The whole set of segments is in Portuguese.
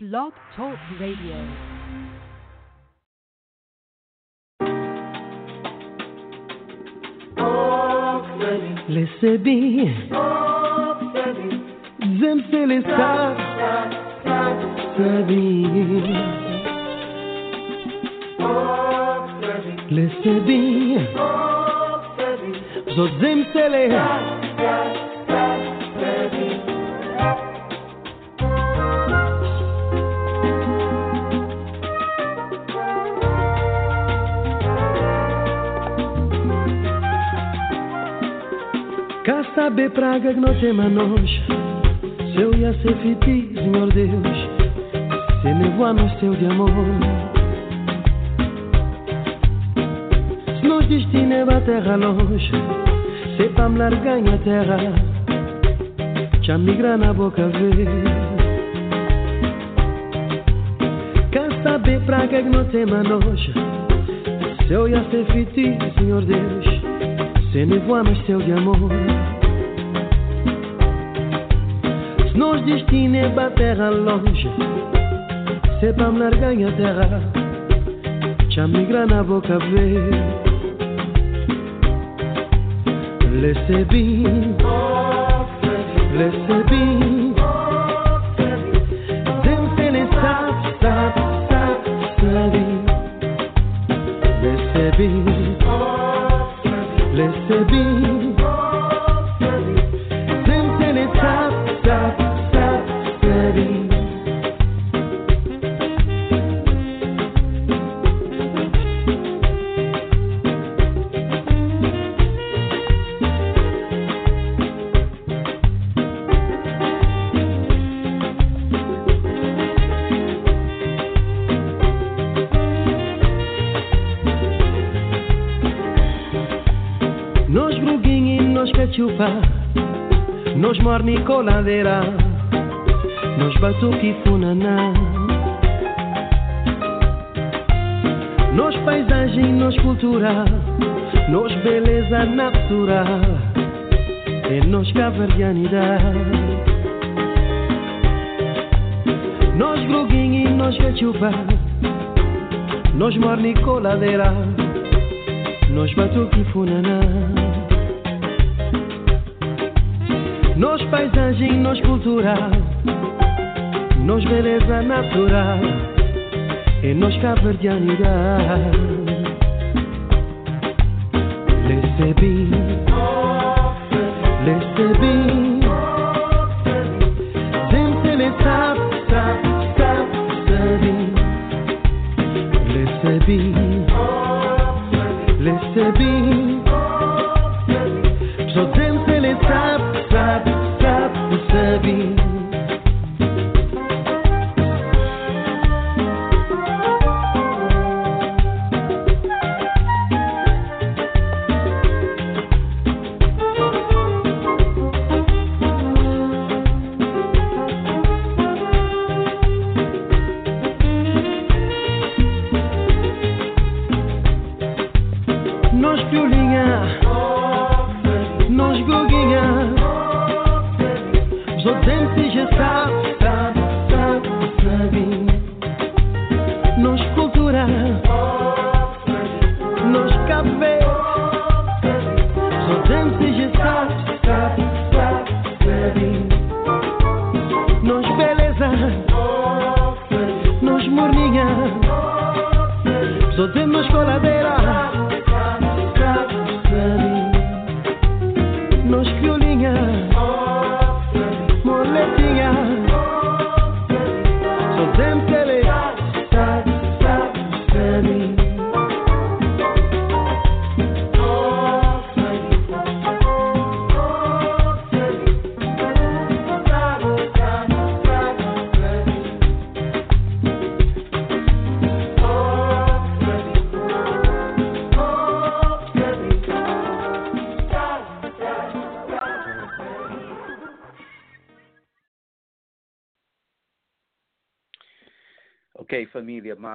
Blog Talk Radio. Laissez bien, j'aime les. Laissez bien, j'aime les saber praga que não tem manos. Se eu ia ser fiti, Senhor Deus Se no céu de amor. Se nos destino é a terra longe Se para me largar a terra Já migra na boca ver Cá saber praga que não tem manos? Se eu ia ser fiti, Senhor Deus se mas céu de amor Se nos destino é para terra longe. Se para me largar a terra. Já migra na boca ver nós Nós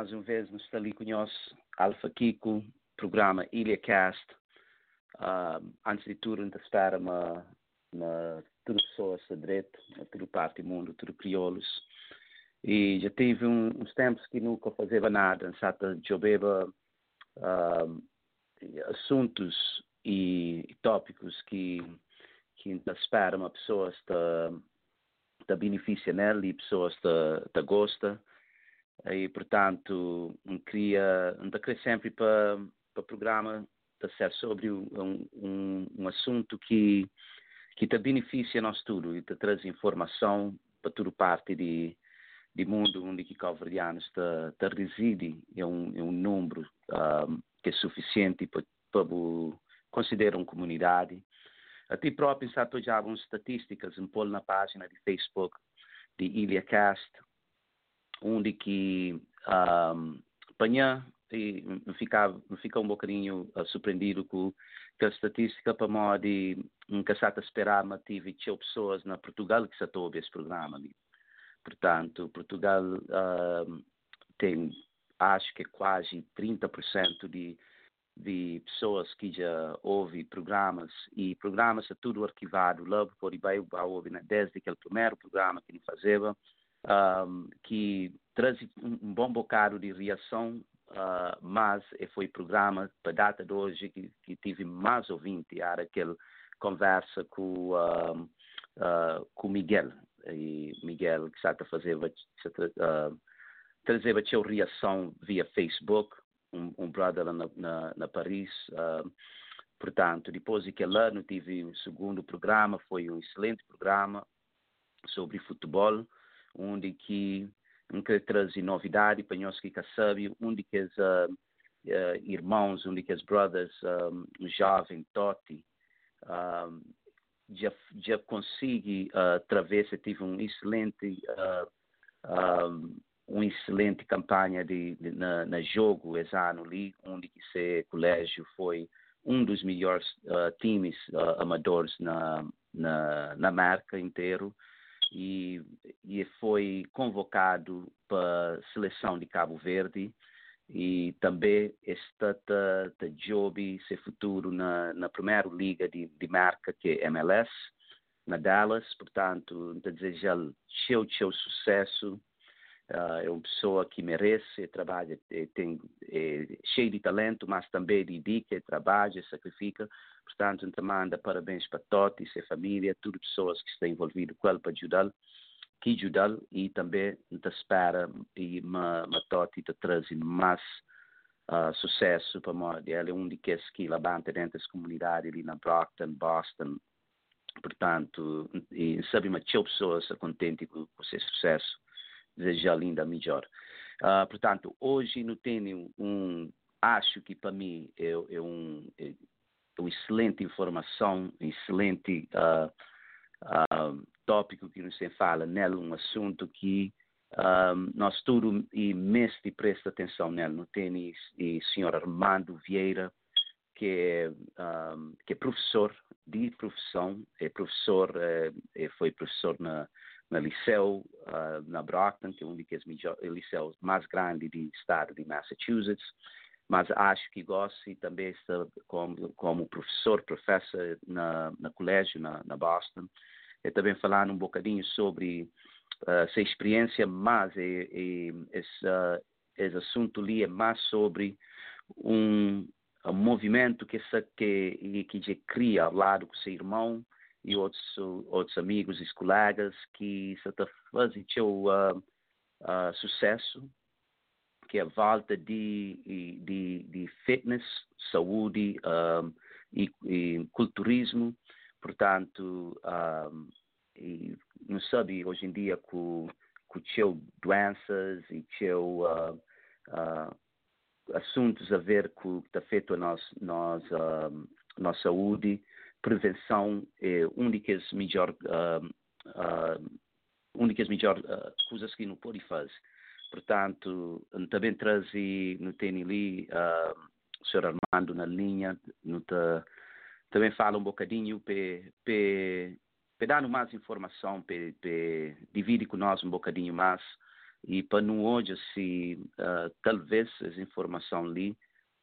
mais uma vez nos está ali conhece Alfa Kiko, programa Ilha Cast. Ah, antes de tudo, ainda espera uma, uma tudo pessoas a direito, a tudo parte do mundo, tudo crioulos. E já tive um, uns tempos que nunca fazia nada, sata jobeba uh, assuntos e, tópicos que que espera uma pessoa está está beneficia nela e pessoas está está gosta e portanto queria queria sempre para o programa ser sobre um, um, um assunto que que te beneficia nós tudo e te traz informação para toda parte de de mundo onde que calvarianos está está reside é um é um número um, ah, que é suficiente para para considerar uma comunidade. A ti próprio está já algumas estatísticas um pouco na página de Facebook de IliaCast onde que um, apanhar e me fica, um bocadinho uh, surpreendido com que a estatística para modo de nunca se esperar mas tive pessoas na Portugal que se ouve esse programa. Portanto, Portugal uh, tem, acho que quase 30% de, de pessoas que já ouvem programas e programas é tudo arquivado. Logo, por vai ouvir né? desde aquele primeiro programa que ele fazia, um, que traz um bom bocado de reação, uh, mas foi programa para data de hoje que, que tive mais ouvinte, era aquele conversa com, uh, uh, com Miguel, e Miguel que está a fazer uh, trazer a sua reação via Facebook, um, um brother na, na, na Paris. Uh, portanto, depois de que lá não tive o segundo programa, foi um excelente programa sobre futebol, onde que que traz novidade para nós que sabem, onde que os uh, uh, irmãos, onde que os brothers, um, jovem Totti, um, já, já consegui, uh, através, tive um excelente, uh, um, uma excelente campanha de, de na, na, jogo esse ano ali, onde esse colégio foi um dos melhores times amadores na, na, na marca inteiro e, e foi convocado para a seleção de Cabo Verde e também está tá job ser futuro na, na primeira liga de, de marca que é MLS na Dallas, portanto, desejo seu seu sucesso. Uh, é uma pessoa que merece, trabalha, é, tem, cheio de talento, mas também dedica, trabalha, sacrifica. Portanto, te manda parabéns para Totti, sua família, todas as pessoas que estão envolvidas com ele para ajudá-lo que ajudá-lo e também te espera e me, me tote te traz mais uh, sucesso para nós. Ele é um de que que levanta dentro das comunidades ali na Brockton, Boston. Portanto, e sabe, uma pessoas contente com o seu sucesso. Deseja linda melhor. Uh, portanto, hoje não tenho um, acho que para mim é, é um é, uma excelente informação, excelente uh, uh, tópico que nos fala nele, um assunto que um, nós tudo e mestre presta atenção nele. No tênis e senhor Armando Vieira, que é, um, que é professor de profissão, é professor, é, é foi professor na, na liceu, uh, na Brockton, que é um dos liceus mais grandes do estado de Massachusetts, mas acho que gosta e também como, como professor, professor na, na colégio, na, na Boston é também falar um bocadinho sobre uh, essa experiência, mas é, é, esse, esse assunto ali é mais sobre um, um movimento que, essa, que, que cria ao lado com seu irmão e outros, outros amigos e colegas que está fazendo seu uh, uh, sucesso, que volta de, de, de fitness, saúde uh, e, e culturismo Portanto, um, e não sabe hoje em dia com, com teu doenças e teu uh, uh, assuntos a ver com o que está feito a nós, nós, uh, nossa saúde, prevenção é uma das melhores uma das melhores coisas que não pode fazer. Portanto, também traz no tem ali uh, o Sr. Armando na linha, tá também fala um bocadinho para dar mais informação, para dividir com nós um bocadinho mais e para não hoje se uh, talvez essa informação ali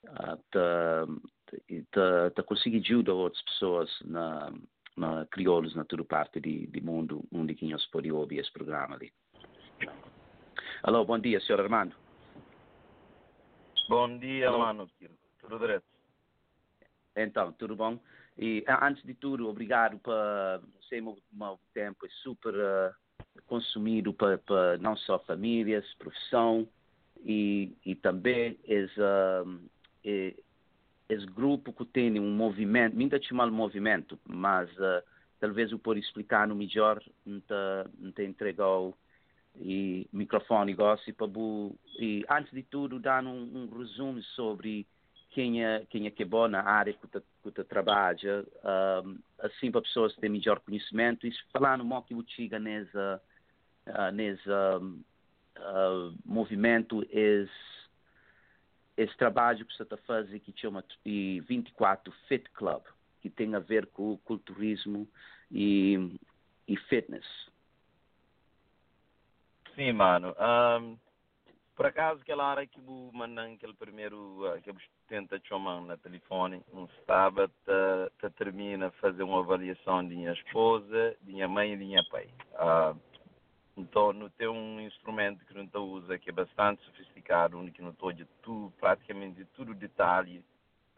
uh, tá, tá, conseguir ajudar outras pessoas na, na crioulos na toda parte do mundo onde que nós podemos ouvir esse programa ali. Alô, bom dia, senhor Armando. Bom dia, Alô? mano. Tudo direito? Então, tudo bom? E antes de tudo, obrigado por ser meu, tempo é super eh, consumido para, não só famílias, profissão e, e também esse, um, e- esse grupo que tem um movimento, ainda chamar movimento, mas eh, talvez eu possa explicar no melhor, não te, não te entregou e microfone bu- e antes de tudo dar um, um resumo sobre quem é quem é que é bom na área que tu, trabalha. Um, assim para pessoas terem melhor conhecimento e falar no modo que o chega nesse uh, um, uh, movimento esse esse trabalho que você está fazendo que chama de 24 Fit Club que tem a ver com o culturismo e, e fitness Sim, mano. Ahm, por acaso, aquela hora que o mandam aquele primeiro, ah, que tenta chamar na telefone, um sábado, tá, tá termina fazer uma avaliação de minha esposa, de minha mãe e de minha pai. Ah, então, não tem um instrumento que não te usa, que é bastante sofisticado, onde que não estou de tudo, praticamente de tudo detalhe,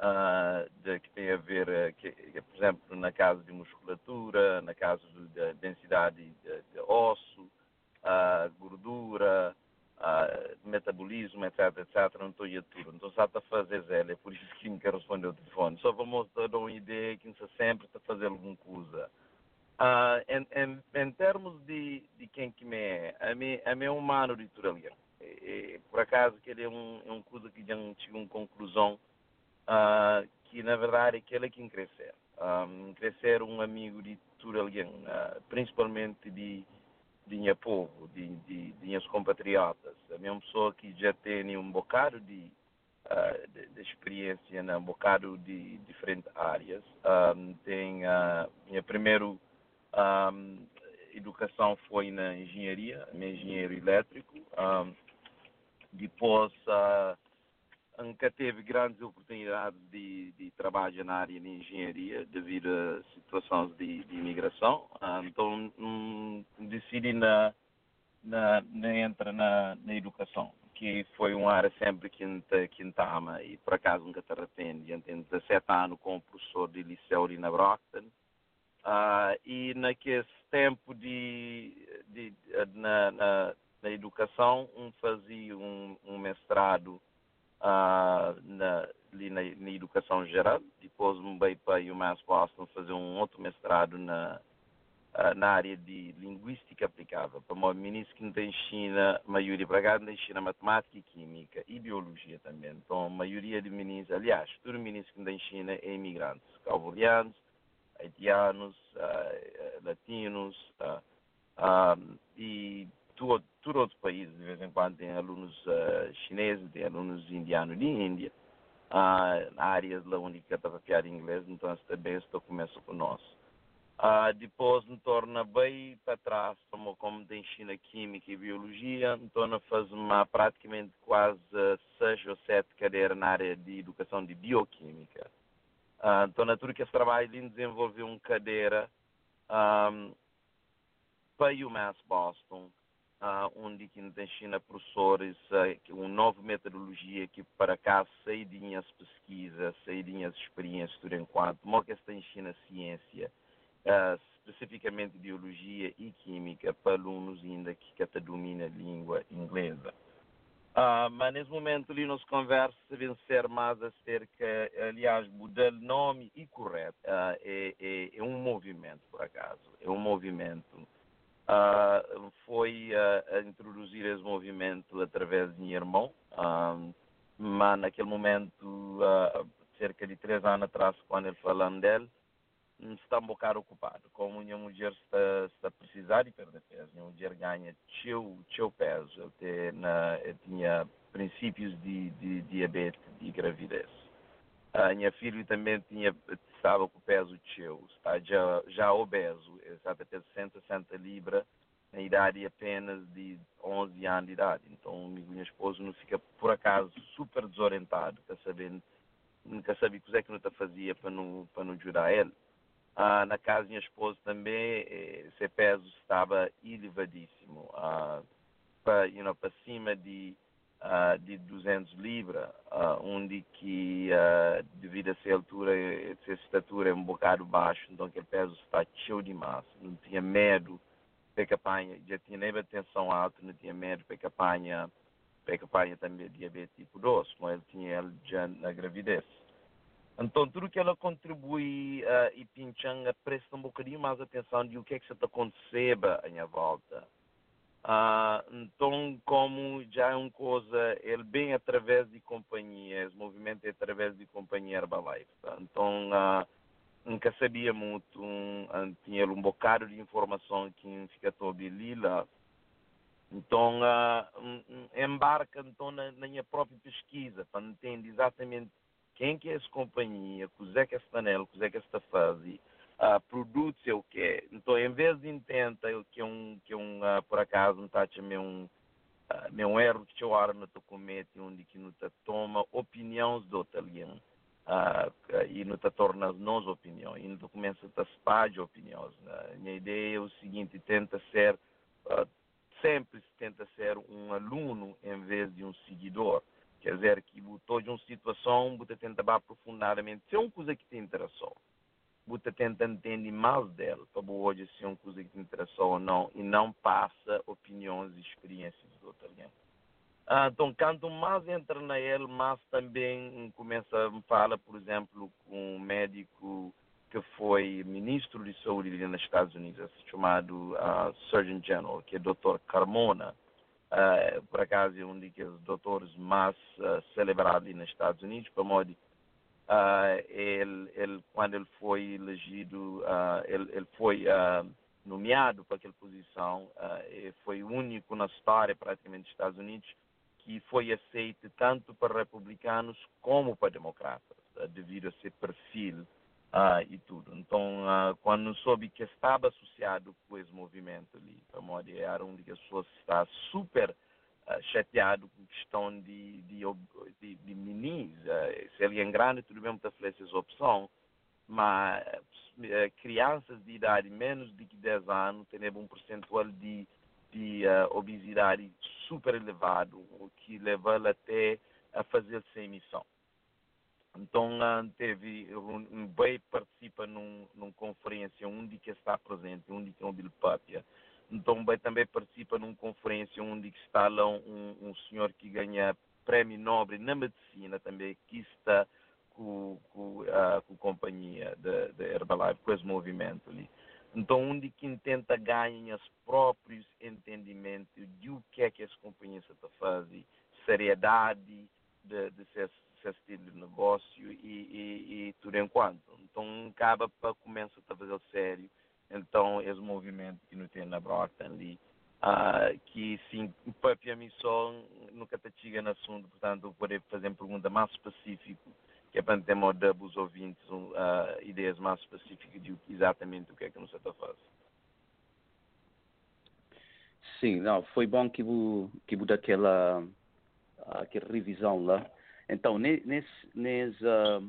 ah, de, que tem a ver, que, que, por exemplo, na casa de musculatura, na casa de, de densidade de, de osso, a gordura, a metabolismo, etc, etc, não estou a tudo. Então, só está a fazer zero, é por isso que me quer responder o telefone. Só para mostrar uma ideia que você sempre está a fazer alguma coisa. Ah, em, em, em termos de, de quem que me é, a mim, a mim é um humano de Turalian. E, por acaso, que ele é um, é um coisa que já chegou a uma conclusão ah, que, na verdade, é que ele é quem crescer. Um, crescer um amigo de Turalian, ah, principalmente de minha povo, de, de, minhas compatriotas. A minha pessoa que já tem um bocado de, uh, de, de experiência em um bocado de diferentes áreas. Um, tem a minha primeira um, educação foi na engenharia, minha engenheiro elétrico. Um, depois uh, nunca teve grandes oportunidades de, de trabalho na área de engenharia devido a situações de, de imigração. Ah, então, hum, decidi na, na, na entra na, na educação, que foi uma área sempre que que me ama e por acaso nunca te arrependo. Eu tenho 17 anos como professor de liceu ali na Brockton. Ah, e naquele tempo de, de, na, na, na educação, um fazia um, um mestrado uh, na, ali na, na, educação geral. Depois me veio para o UMass Boston fazer um outro mestrado na, uh, na área de linguística aplicável. Para o ministro que não tem China, a maioria para cá tem China matemática e química e biologia também. Então, a maioria de ministros, aliás, todo ministro que tem China é imigrantes, cabo-verdianos, haitianos, uh, latinos, e todo, todo outro país, de vez em quando tem alunos uh, chineses, tem alunos indianos de Índia, uh, na área lá onde está a piar inglês, então também estou começa conosco. Uh, depois me torna bem para trás, como, como tem China Química e Biologia, então faz uma, praticamente quase seis ou sete cadeiras na área de educação de Bioquímica. Uh, então, na Turquia, esse trabalho desenvolveu uma cadeira um, para o UMass Boston, onde que tem professores, uh, uma nova metodologia que para cá saídinhas pesquisas, saídinhas experiências, tudo enquanto, mas que em China ciência, uh, especificamente biologia e química, para alunos ainda que, que domina a língua inglesa. Uh, mas nesse momento ali nos conversa vencer mais acerca, aliás, mudar nome e correto. Uh, é, é, é, um movimento, por acaso. É um movimento. Uh, foi a introduzir esse movimento através de meu irmão. mas naquele momento, cerca de três anos atrás, quando ele falando dele, está um bocado ocupado. Como minha mulher está, está a precisar de perder peso, minha mulher ganha seu, seu peso. Tem, na, tinha princípios de, de, diabetes e gravidez. A minha filha também tinha, estava com peso seu, está já, já obeso, está a ter 160 libras, na idade apenas de 11 anos de idade. Então, minha esposa não fica, por acaso, super desorientado, está sabendo, nunca sabia o que é que não está fazia para não, para não ajudar ele. Ah, na casa minha esposa também, esse peso estava elevadíssimo. Ah, para you know, para cima de uh, de 200 libras, uh, onde que uh, devido a essa altura, essa estatura é um bocado baixo, então aquele peso está cheio de massa, não tinha medo para que já tinha nem tensão alta, não tinha medo para que apanha, para também diabetes tipo 2, mas ele tinha ele já na gravidez. Então, tudo que ela contribui uh, e Pinchanga presta um bocadinho mais atenção de o que é que está acontecendo à minha volta. Uh, então, como já é uma coisa, ele bem através de companhias, movimento é através de companhia Herbalife. Tá? Então, uh, nunca sabia muito, um, tinha um bocado de informação que fica todo lila. Então, uh, embarca então, na, na, minha própria pesquisa para entender exatamente quem que é essa companhia, o é que está nela, o é que está fazendo uh, produto o que Então, em vez de intenta que é um, que é um uh, por acaso, não está a um, uh, um erro que eu hora no comete, onde que não te toma opiniões do italiano uh, e não te torna nós opiniões, e não começa a espalhar opiniões. Né? Minha ideia é o seguinte, tenta ser, uh, sempre se tenta ser um aluno em vez de um seguidor. Quer dizer, que estou de uma situação, você tenta aprofundadamente, se é uma coisa que te interessou você tenta entender mais dela, para hoje se é uma coisa que te interessou ou não, e não passa opiniões e experiências do outro alguém. Ah, então, quanto mais entra na ele, mais também começa a falar, por exemplo, com um médico que foi ministro de saúde nos Estados Unidos, chamado uh, Surgeon General, que é Dr. Carmona. Uh, por acaso é um dos doutores mais uh, celebrados nos Estados Unidos, para modo uh, ele, ele, quando ele foi elegido, uh, ele, ele, foi uh, nomeado para aquela posição, foi o único na história praticamente dos Estados Unidos que foi aceito tanto para republicanos como para democratas, devido a seu perfil e tudo. Então, quando soube que estava associado com esse movimento ali, para era um das pessoas que está super uh, chateado com questão de, de, de, de minis. Uh, se ele é grande, tudo bem, muitas vezes essa opção, mas uh, crianças de idade menos de 10 anos têm um percentual de, de obesidade super elevado, o que leva até a fazer sem emissão. Então, teve um, bem participa numa num conferência onde que está presente, onde que é um Então também participa numa conferência onde está lá um, um senhor que ganha prémio nobre na medicina também, que está com, com, uh, com a companhia da Herbalife, com esse movimento ali. Então, onde que tenta ganhar os próprios entendimentos de o que é que as companhias estão fazendo, seriedade de, de ser estilo de negócio e, e, e tudo enquanto. Então, acaba para começar a fazer sério então, esse movimento que não tem na Brockton ali, uh, que sim, para a missão nunca te chega no assunto, portanto, poder fazer uma pergunta mais específica, que é para ter os ouvintes uh, ideias mais específicas de exatamente o que é que não se está fazendo. Sim, não, foi bom que vou que vou daquela aquela revisão lá. Então, nesse, nesse, uh,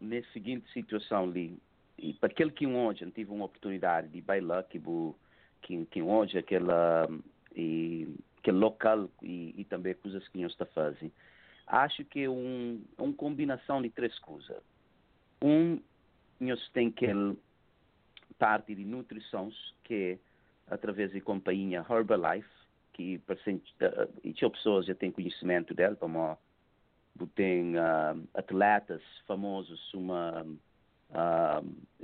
nessa seguinte situação ali, e para aquele que hoje não tive uma oportunidade de bailar que que que hoje aquela e aquele local e, e também coisas que nós está fazendo. Acho que é um uma combinação de três coisas. Um nós tem que parte de nutrição que é através da companhia Herbalife que e tinha pessoas já têm conhecimento dela como tem uh, atletas famosos uma uh,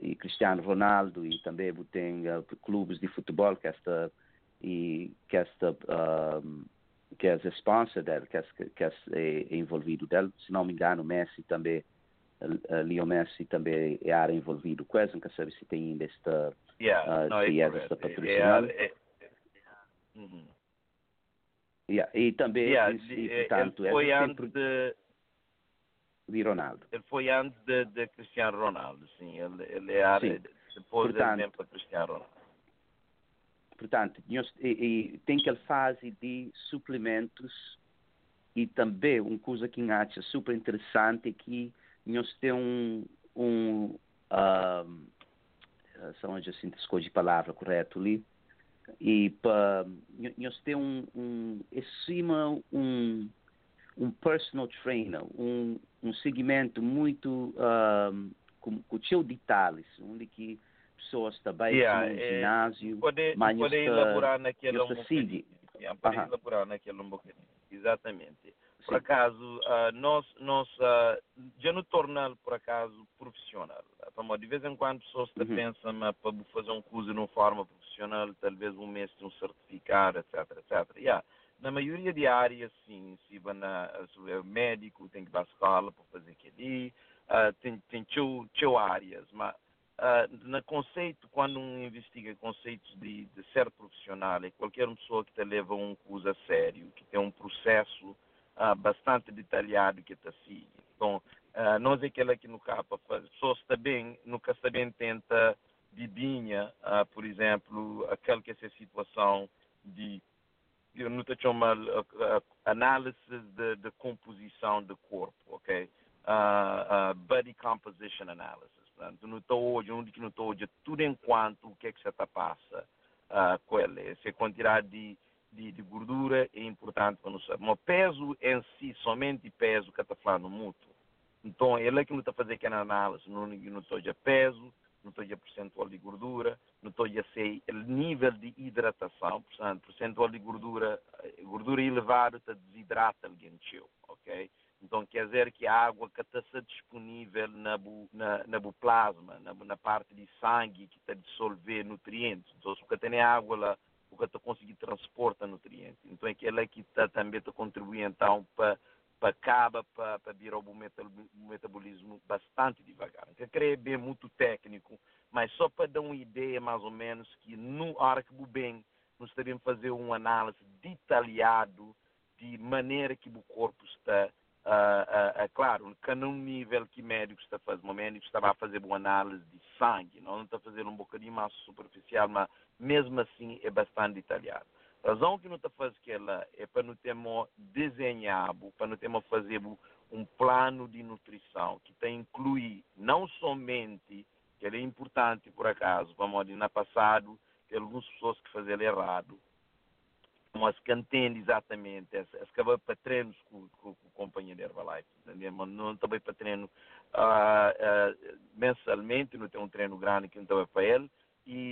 e Cristiano Ronaldo e também tem uh, clubes de futebol que esta e que esta que é sponsor dele, que, é, que é, é envolvido dele, se não me engano, Messi também, uh, Leo Messi também é envolvido com isso, nunca sabe se tem ainda esta, yeah, uh, no, se é esta patrocinada. É, é, uhum. yeah, e também, yeah, e, e, portanto, ele foi é sempre... de de Ronaldo. Ele foi antes de, de Cristiano Ronaldo, sim. Ele, ele é sim. depois portanto, ele para Cristiano Ronaldo. Portanto, tem aquela fase de suplementos e também uma coisa que acho super interessante é que nós temos um, um uh, são assim escolhi a palavra correta ali e para nós ter um, um em cima um um personal trainer, um, um segmento muito um, com, com seu detalhes, onde que pessoas também yeah, no é, ginásio, poder, mas poder elaborar naquele um sigue. Yeah, poder Aham. elaborar naquele um bocadinho. Exatamente. Por Sim. acaso, ah, nós, nós ah, já nos tornamos, por acaso, profissional. Como de vez em quando pessoas Uhum. pensam mas para fazer um curso de uma forma profissional, talvez um mês de um certificado, etc, etc. Yeah. Na maioria de áreas, sim, se na, é médico, tem que ir a escola para fazer aquilo, ah, tem, tem teu, teu áreas, mas ah, no conceito, quando um investiga conceitos de, de ser profissional, é qualquer pessoa que te leva um curso a sério, que tem um processo ah, bastante detalhado que te sigue. Então, ah, nós é aquele aqui no capa, faz- pessoas também, nunca também tenta bibinha, ah, por exemplo, aquela que é essa situação de eu não chamo ah, ah, análise de composição do corpo, ok? Ah, ah, body composition analysis. Portanto, não estou hoje, onde que não estou hoje, tudo enquanto o que é que você está passa ah, com ele. Essa quantidade de, de, de gordura é importante para nós. Mas peso em si, somente peso que está falando muito. Então, ele é que não está fazendo aquela análise, não não estou a peso, não estou a percentual de gordura, não a ser o nível de hidratação, portanto, percentual de gordura, gordura elevada te desidrata alguém seu, ok? Então, quer dizer que a água que está disponível na, bu, na, na bu na, na parte de sangue que está dissolver nutrientes. Então, se você tem água lá, o que está conseguindo transportar nutrientes. Então, aquele é que está também está contribuindo então para acaba para para virar o metabolismo bastante devagar. Então, creio bem muito técnico, mas só para dar uma ideia mais ou menos que no arco bem nós teríamos fazer uma análise detalhado de maneira que o corpo está ah, ah, ah, claro, que num nível que médico está fazendo, o médico estava a fazer uma análise de sangue, não, não está fazendo um bocadinho mais superficial, mas mesmo assim é bastante detalhado. Razão que não está fazendo aquela é para não termos desenhado, para não termos fazer um plano de nutrição que tem inclui não somente, que ele é importante por acaso, vamos dizer, no passado, tem algumas pessoas que fazem errado, mas que entende exatamente, que vai para treinos com, com, com a companhia de Herbalife, entendeu? não também para treino ah, ah, mensalmente, não tem um treino grande que não também para ele,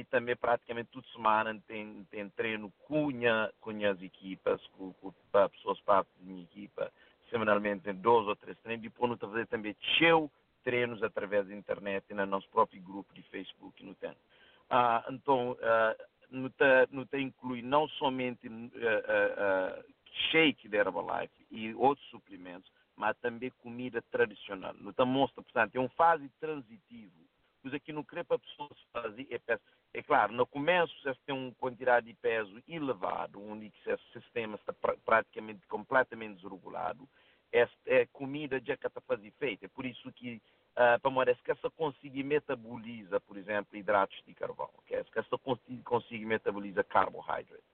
e também praticamente toda semana tem, tem treino com, a- com as equipas, com, com para pessoas parte da minha equipa, semanalmente tem dois ou três treinos, depois não fazer também cheio treinos através da internet e no nosso próprio grupo de Facebook não tem. Ah, então, ah, não está não tá inclui não somente ah, ah, shake da Herbalife e outros suplementos, mas também comida tradicional. Não está mostra, portanto, é uma fase transitiva coisa que não queria para pessoas fazer é, peso. é claro, no começo você tem uma quantidade de peso elevado, onde esse sistema está pra- praticamente completamente desregulado, esta é comida já que está a fazer feita. É por isso que, ah, para morar, que essa consiga metaboliza, por exemplo, hidratos de carvão, okay? que essa consiga, consiga metaboliza carboidratos.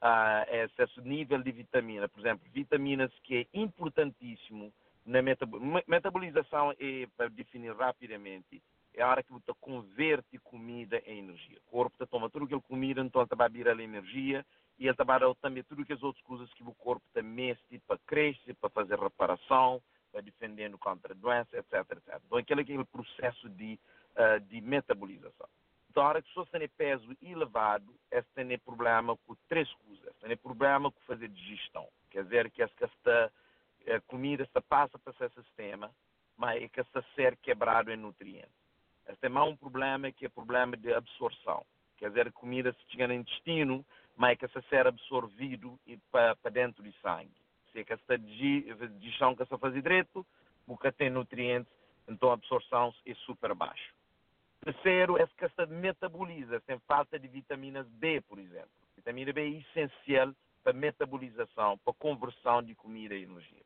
Ah, esse, esse nível de vitamina, por exemplo, vitaminas que é importantíssimo na metabo- me- metabolização, é, para definir rapidamente, é a hora que você converte comida em energia. O corpo está toma tudo aquilo comida, então ele está a virar energia e ele está a dar também tudo aquelas outras coisas que o corpo está meste para crescer, para fazer reparação, para defendendo contra doença, etc, etc. Então aquele é aquele processo de, ah, de metabolização. Então, a hora que a pessoa tem peso elevado, esse tem problema com três coisas. Tem problema com fazer digestão. Quer dizer que esta, a comida está passa para esse sistema, mas é que está ser quebrado em nutrientes. Esse tem mais um problema que é o problema de absorção. Quer dizer, a comida se chega no intestino, mas é que está ser absorvido e para, para dentro do sangue. Se é que digi- digestão que está fazer direito, porque tem nutrientes, então a absorção é super baixa. Terceiro, é que esta metaboliza, tem falta de vitaminas B, por exemplo. Vitamina B é essencial para metabolização, para conversão de comida em energia.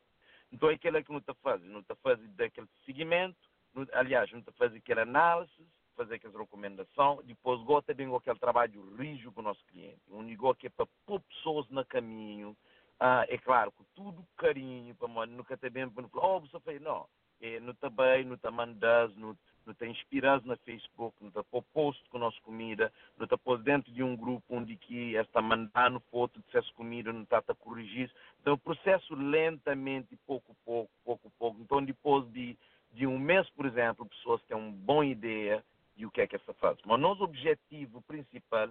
Então é aquilo que não está fazendo, não está fazendo daquele seguimento, aliás, fazendo aquela análise, fazer aquela recomendação, depois gota de aquele trabalho rígido com o nosso cliente, um negócio que é para pôr pessoas no caminho, ah, é claro, com tudo carinho, para mano, nunca ter bem para oh, você fez, não, é, não está bem, não está mandando, não, não está inspirado na Facebook, não está posto com nossa comida, não está posto dentro de um grupo onde que está mandando foto de essa comida, não está a corrigir. Então, o processo lentamente, pouco a pouco, pouco a pouco. Então, depois de, de um mês, por exemplo, pessoas têm uma boa ideia de o que é que essa faz. Mas o nosso objetivo principal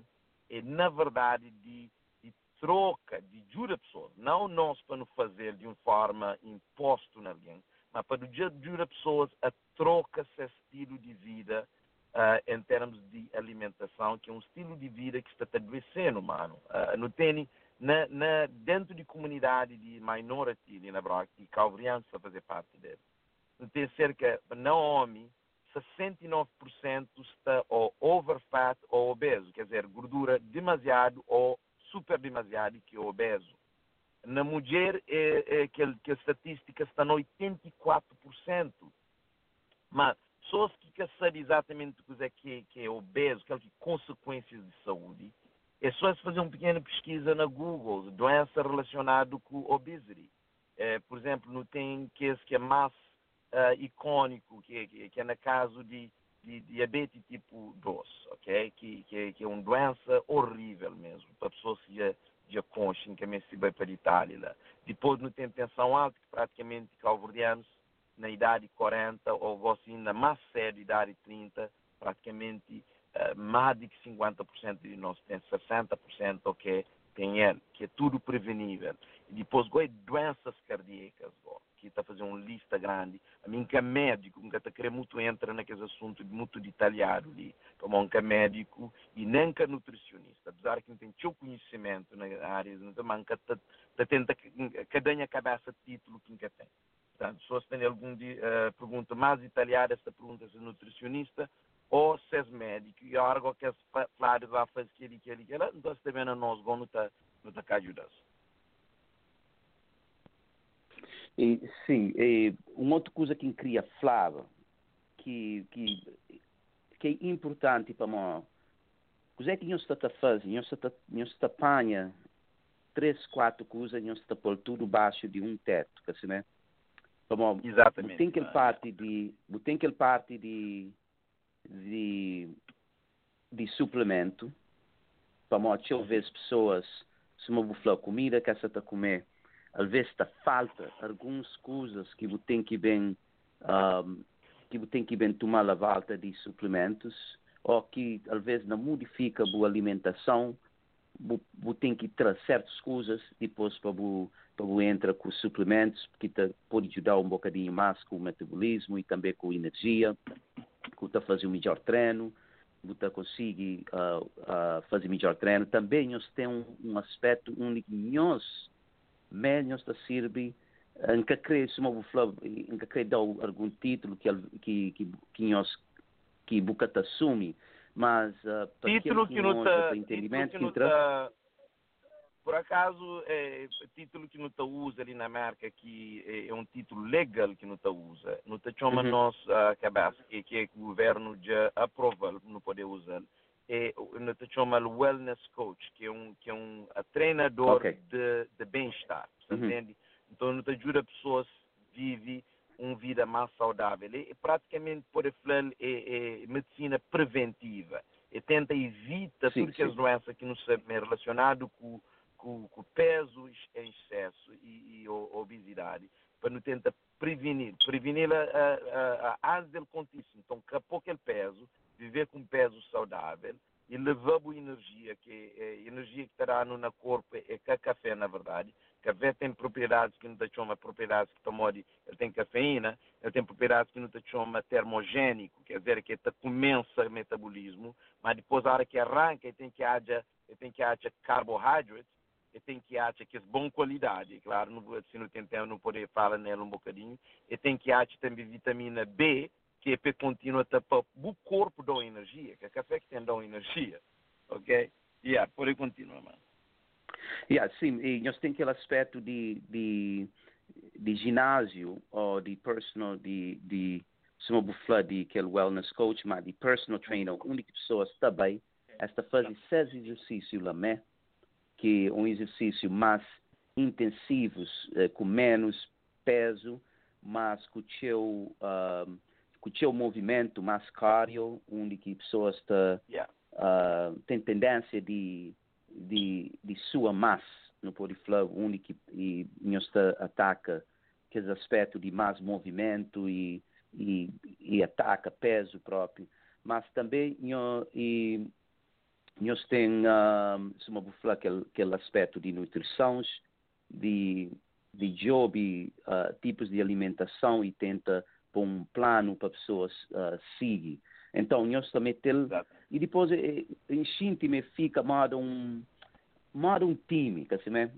é, na verdade, de, de troca, de jura pessoas. Não nós para nos fazer de uma forma imposto na alguém, mas para jura pessoas a troca esse estilo de vida uh, em termos de alimentação, que é um estilo de vida que está adoecendo, mano. Uh, no tem, na, na, dentro de comunidade de minority, na Braga, e calvarianos a fazer parte dele. Tem cerca, não homem, 69% está ou overfat ou obeso, quer dizer, gordura demasiado ou super demasiado que é obeso. Na mulher, é, é que, que a estatística está no 84%. Mas se que sabe exatamente o que é, que é, que é obeso, que é consequências de saúde, é só se fazer uma pequena pesquisa na Google, doença relacionada com obesity. É, por exemplo, não tem que é, que é massa uh, que, que, que, é no caso de, de, diabetes tipo 2, ok? Que, que, que, é uma doença horrível mesmo, para que já, já consciem que se vai para a Itália. Lá. Depois não tem tensão alta, que praticamente calverdianos na idade 40 ou assim na mais séria idade 30, praticamente uh, mais de 50% de nós tem 60% ok tem ele, que é tudo prevenível. E depois, doenças cardíacas, que está fazendo uma lista grande. A mim que é médico, que está querendo muito entrar naqueles assuntos muito detalhados ali, como um que é médico e nem que é nutricionista, apesar que não tem seu conhecimento na área, não que está tenta que ganha cabeça título que nunca tem. Portanto, se tem alguma uh, pergunta mais detalhada, esta pergunta se é nutricionista ou se é médico, e algo que é claro, vai fazer aquilo, aquilo, aquilo, então também nós vamos estar ajudando. E, sim, e uma outra coisa que eu queria falar, que, que, que é importante para nós, o que é que nós estamos a fazer? Nós estamos a apanhar três, quatro coisas, nós estamos a pôr tudo baixo de um teto, assim, né? Como, Exatamente. Tem aquele parte de, tem aquele parte de, de, de suplemento, para nós, deixa eu ver as pessoas, se uma falar comida que essa está a comer, às vezes falta algumas coisas que você tem que bem um, que você tem que bem tomar a volta de suplementos ou que às vezes não modifica a boa alimentação você tem que trazer certas coisas depois para você para você entrar com suplementos que te, pode ajudar um bocadinho mais com o metabolismo e também com a energia que está fazer um melhor treino você consegue uh, uh, fazer melhor treino. Também nós temos um, um aspecto único nós menos da Sirbi, em que creio se uma flor, em que creio dar algum título que que que que nós que bucata assume, mas uh, título que não está entendimento que, tá, por acaso é título que não está usa ali na marca que é, é, um título legal que não está usa não está chama uhum. nós a cabeça que, que o governo já aprovou não poder usar é no te chama wellness coach, que é um que é um treinador okay. de, de bem-estar, uhum. entende? Então não te ajuda pessoas a viver uma vida mais saudável. É, praticamente por falar é, é medicina preventiva. E tenta evitar sim, tudo que as doenças que não são relacionado com com, com peso em excesso e, e obesidade, para não tentar prevenir, prevenir a, a, a, a dele contíssimo. Então, com pouco peso, viver com peso saudável e levar boa energia, que é energia que estará no corpo, é que café, na verdade. Café tem propriedades que não te chama propriedades que tomou ele tem cafeína, ele tem propriedades que não te chama termogênico, quer dizer, que ele começa o metabolismo, mas depois a hora que arranca, ele tem que haja, ele tem que haja carboidratos, ele tem que haja que é bom qualidade, claro, se não tem tempo não poder falar nele um bocadinho, ele tem que haja também vitamina B, que é continua a para o corpo da energia, que é café que tem da energia, ok? Yeah, por aí continua, mano. Yeah, sim, e nós temos aquele aspecto de, de, de ginásio ou de personal, de, de se falar de aquele wellness coach, mas de personal trainer, onde pessoas também esta fazem seis exercícios lá, né? que é um exercício mais intensivos, eh, com menos peso, mas com o seu uh, com o seu movimento mais cardio, onde que pessoas tá, Yeah. uh, têm tendência de, de, de sua massa no Poriflor, onde que e, ataca aqueles aspectos de mais movimento e, e, e ataca peso próprio. Mas também nós, e, nós temos, uh, se vou falar, aquele, aquele aspecto de nutrição, de, de job, uh, tipos de alimentação e tenta pôr um plano para pessoas uh, seguir. Então, nós também temos e depois eh, em Xintime fica mais um mais um time, quer dizer,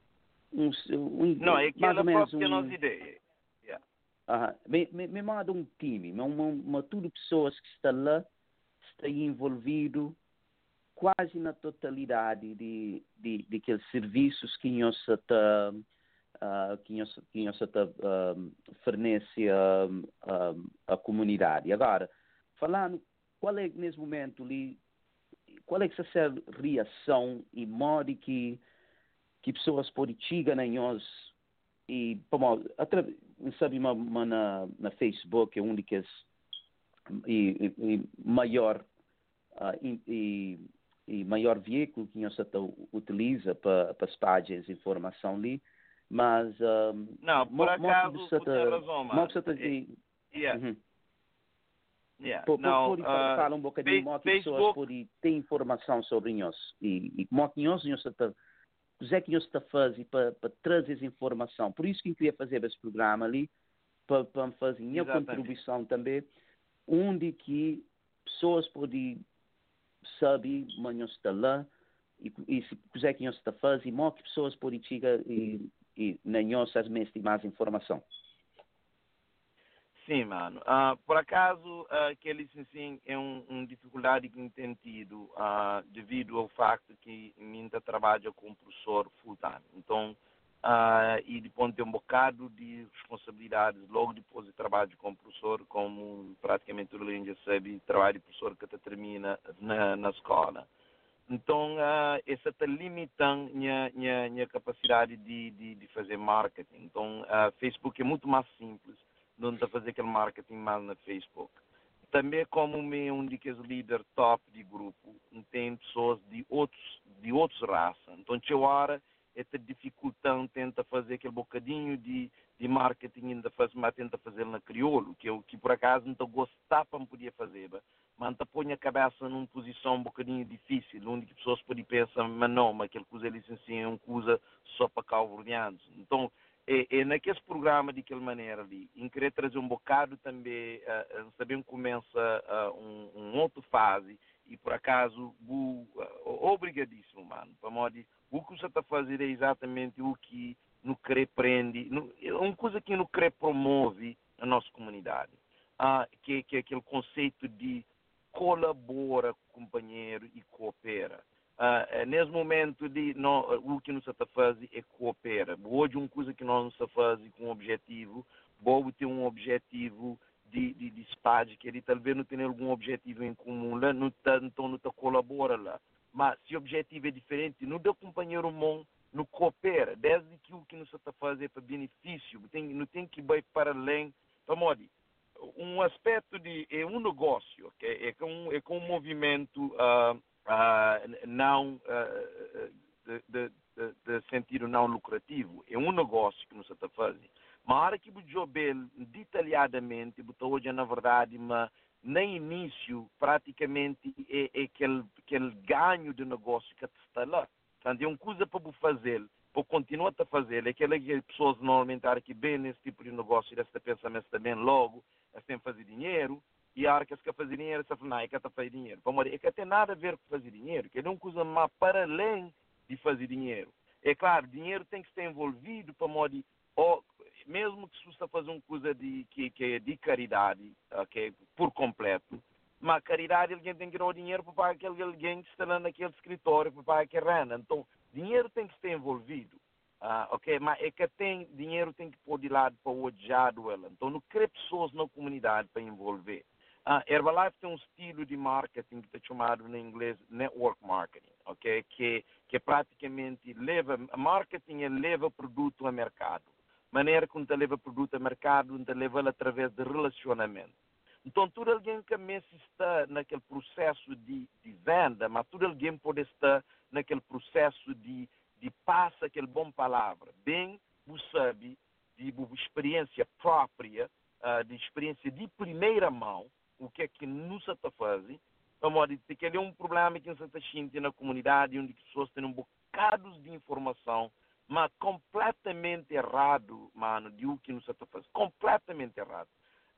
um, um, Não, é ou menos própria um, nossa ideia. Yeah. Aham. Me, me, me manda um time, uma, uma, uma tudo pessoas que estão lá, estão envolvidos quase na totalidade de, de, de aqueles serviços que nós está uh, que nós, que nós está uh, fornece a, a, a comunidade. Agora, falando, qual é nesse momento ali, qual é que essa reação e modo que que pessoas podem chegar na nós e como sabe uma, uma na, na Facebook é um que e, e, e maior ah, e, e, maior veículo que nós utiliza para para de informação ali mas um, Não, por acaso, você tem razão, mano. Mo que Eh, Yeah, Uhum. yeah. Por, Não, por, por ah, fala um bocadinho como que pessoas podem ter informação sobre nós e, e como que nós nós está o que nós está fazendo para, para trazer essa informação. Por isso que eu queria fazer esse programa ali, para, para fazer minha Exatamente. contribuição também, onde que pessoas podem saber mas nós está lá e, e se quiser que nós está fazendo, como que pessoas podem chegar e, e mentes de mais informação. Sim, mano. Ah, por acaso, ah, aquele sim, é um, um dificuldade que tem tido ah, devido ao facto que ainda trabalha como professor full time. Então, ah, e depois tem um bocado de responsabilidades logo depois de trabalho como professor, como praticamente o Lênin já sabe, trabalho de professor que termina na, na escola. Então, ah, essa está limitando minha, minha, minha capacidade de, de, de fazer marketing. Então, ah, Facebook é muito mais simples não está fazer aquele marketing mal na Facebook. Também como me um daqueles líder top de grupo, tem pessoas de outros de outros raças. Então, tinha hora é dificultando, tenta fazer aquele bocadinho de, de marketing, ainda faz, mas tenta fazer na crioulo, que eu que por acaso não gostar para me podia fazer, mas não põe a cabeça numa posição um bocadinho difícil, onde as pessoas podem pensar, mas não, mas aquele coisa licencia é uma coisa só para calverdianos. Então, é, é naquele programa de aquela maneira ali, em querer trazer um bocado também, uh, saber começa uh, um, um outra fase e por acaso, bu, uh, obrigadíssimo, mano, para modo o que você está a fazer é exatamente o que no querer prende, no, é uma coisa que no querer promove a nossa comunidade, uh, que, que é aquele conceito de colabora companheiro e coopera. Uh, nesse momento de o que nós está fazer é coopera. Hoje uma coisa que nós a fazer com um objetivo, bom ter um objetivo de, de, de SPAD, que ele talvez não tenha algum objetivo em comum lá, não tá, então não está colabora lá. Mas se o objetivo é diferente, não dá companheiro bom, não coopera. Desde que o que nós está a fazer para benefício, tem, não tem que ir para além, para modo um aspecto de é um negócio, okay? é com é com um movimento uh, uh, não uh, de, de, de, de, sentido não lucrativo, é um negócio que nós está a fazer. Mas a hora que o Jobel detalhadamente, botou hoje na verdade, mas no início praticamente é, é aquele, aquele ganho de negócio que está lá. Portanto, é uma coisa para fazer, para continuar a fazer, é que as pessoas normalmente aqui bem nesse tipo de negócio, desse pensamento também logo, elas têm que fazer dinheiro, e a que elas querem fazer dinheiro, elas falam, não, é que está fazer dinheiro. Vamos é que tem nada a ver com fazer dinheiro, que é uma coisa mais para além de fazer dinheiro. É claro, dinheiro tem que estar envolvido para modo oh, mesmo que se você fazer uma coisa de, que, que é de caridade, okay, por completo, mas caridade alguém tem que dar o dinheiro para pagar aquele alguém que está lá naquele escritório, para pagar aquele renda. Então, dinheiro tem que estar envolvido. Ah, ok, mas é que tem dinheiro tem que pôr de lado para o odiado ela. Então não cria pessoas na comunidade para envolver. Ah, Herbalife tem um estilo de marketing que é chamado em inglês network marketing, ok, que que praticamente leva marketing é leva produto ao mercado. Maneira como te leva produto ao mercado, te leva através de relacionamento. Então, todo alguém que está naquele processo de, de venda, mas todo alguém pode estar naquele processo de, de passa aquele bom palavra. Bem, você sabe, de experiência própria, uh, de experiência de primeira mão, o que é que nos está fazendo, para modo de que ele é um problema que está sentindo na comunidade, onde as pessoas têm um bocado de informação, mas completamente errado, mano, de o que nos está fazendo. Completamente errado.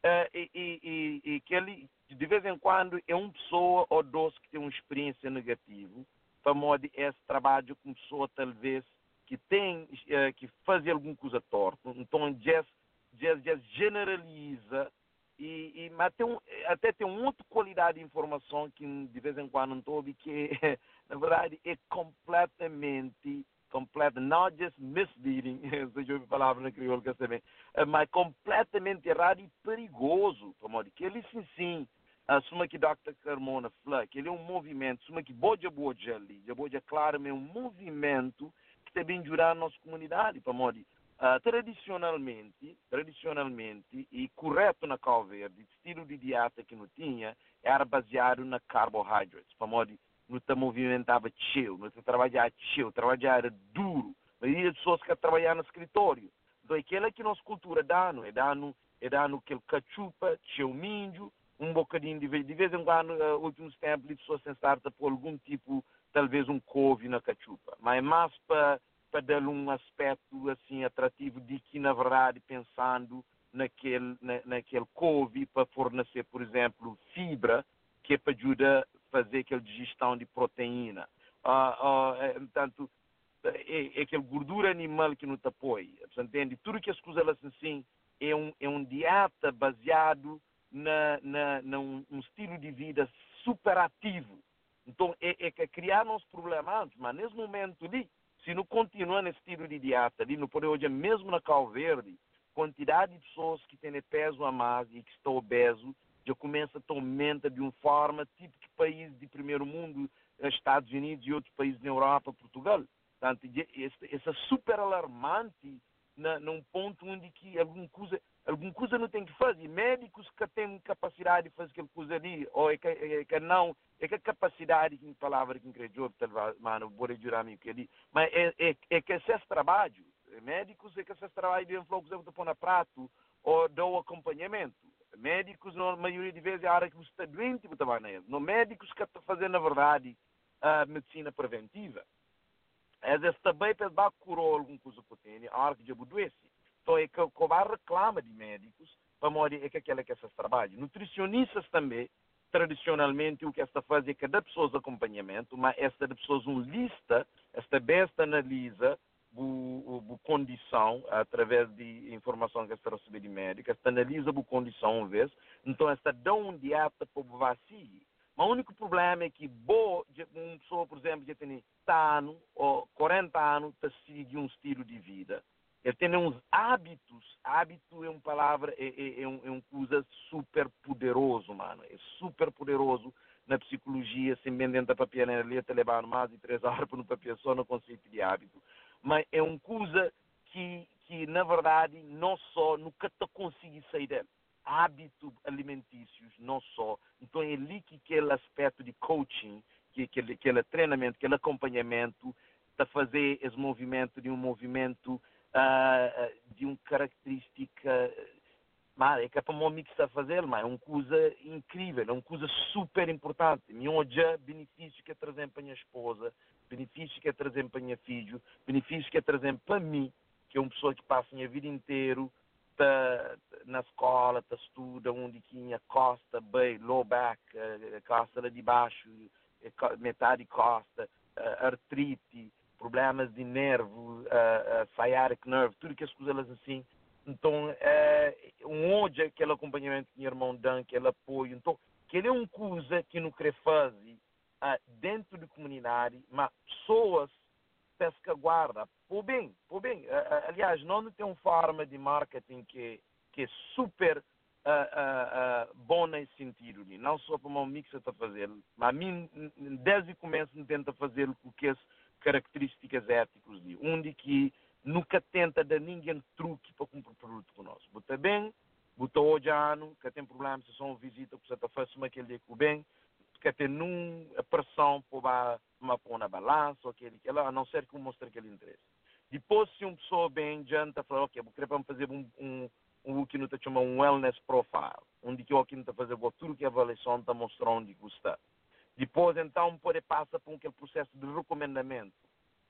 Uh, e, e, e, que ele, de vez em quando, é uma pessoa ou dois que tem uma experiência negativa, para modo esse trabalho com pessoa, talvez, que tem, uh, que faz alguma coisa torta. Então, just, just, just generaliza e, e mas tem um, até tem outra qualidade de informação que de vez em quando não estou que na verdade é completamente completo, not just misleading, se eu palavra na crioulo que também, eh, mas completamente errado e perigoso, como que ele sim sim, assuma que Dr. Carmona falou, que ele é um movimento, assuma que boja boja ali, boja claro, é um movimento que também ajudar a nossa comunidade, modo Uh, tradicionalmente, tradicionalmente e correto na Cal Verde, estilo de dieta que não tinha era baseado na carboidratos, para modo não te movimentava chill, não te trabalhava chill, trabalhava duro. A maioria das pessoas que trabalhar no escritório. Então, aquela que nossa cultura dá, é dano, é dano aquele cachupa, chill minho, um bocadinho de vez, de vez em quando, uh, últimos tempos, as pessoas têm por algum tipo, talvez um couve na cachupa. Mas é mais para para dar um aspecto assim atrativo de que na verdade pensando naquele na, naquele couve para fornecer por exemplo fibra que é para ajudar fazer aquela digestão de proteína. Ah, ah, é, portanto é, é aquele gordura animal que te apoia entende? Tudo que as coisas assim é um é um dieta baseado na, na, num um estilo de vida super ativo então é, é que criar uns problemas mas nesse momento ali se não continua nesse tipo de dieta, ali no poder hoje, mesmo na Cal Verde, quantidade de pessoas que têm peso a mais e que estão obesos já começa a aumentar de uma forma tipo que países de primeiro mundo, Estados Unidos e outros países na Europa, Portugal. Portanto, esse é super alarmante na, num ponto onde que alguma coisa, alguma coisa não tem que fazer. Médicos que têm capacidade de fazer aquela coisa ali, ou é que, é que não, é que a capacidade, em palavra que incrível, mano, vou jurar me que ali, mas é, é, é que esse trabalho, médicos é que esse trabalho de que você pôr na prato, ou dão acompanhamento. Médicos, na maioria de vezes, é a área que você está doente, nele. No médicos que estão fazendo, na verdade, a medicina preventiva. Às vezes também para curar alguma coisa que tem, a hora que já adoece. Então é que covar reclama de médicos para morrer é que aquela que essas trabalham. Nutricionistas também, tradicionalmente, o que esta faz é que dá pessoas acompanhamento, mas esta dá pessoas uma lista, esta besta analisa a condição através de informação que está recebendo de médico, esta analisa a condição uma vez, então esta dá um dieta para o vazio mas o único problema é que boa, uma pessoa, por exemplo, que tem 30 anos ou 40 anos, está seguindo um estilo de vida. Ele tem uns hábitos. Hábito é uma palavra, é, é, é, um, é uma coisa super poderoso, mano. É super poderoso na psicologia, sem bem dentro da papel, ali até levar mais de três horas para um papel só no conceito de hábito. Mas é uma coisa que, que na verdade, não só nunca te consegui sair dela hábitos alimentícios, não só. Então é ali que aquele aspecto de coaching, que aquele, aquele treinamento, aquele acompanhamento, está fazer esse movimento de um movimento uh, de uma característica mas é que é para o que está a fazer, mas é uma coisa incrível, é uma coisa super importante. E hoje, benefício que trazer para a minha esposa, benefício que é trazer para a minha filho, benefício que é trazer para mim, que é uma pessoa que passa a minha vida inteira tá na escola, tá estuda onde tinha costa, bem, low back, uh, costa lá de baixo, eh, metade costa, artrite, problemas de nervo, sciatic nerve, tudo que as coisas assim. Então, é um hoje aquele acompanhamento que meu irmão dá, aquele apoio. Então, que ele é uma coisa que não quer fazer uh, dentro da comunidade, mas pessoas pesca guarda. Por bem, por bem. Aliás, não tem uma forma de marketing que, que é super bom nesse sentido. Não só para o mix está a fazer, mas a mim, desde o começo, tenta fazer o que as características éticas de um de que nunca tenta dar ninguém truque para comprar produto conosco. Bota bem, botou hoje ano, que tem problema se são visita, que você está fazendo aquele dia que bem, que tem numa pressão para pôr na balança, aquele que a não ser que mostre aquele interesse. Depois, se uma pessoa bem adianta, fala, ok, vou querer fazer um, um, um que não chama um wellness profile, onde que o que não está fazendo tudo que a avaliação está mostrando onde custa. Depois, então, pode passar por aquele processo de recomendamento,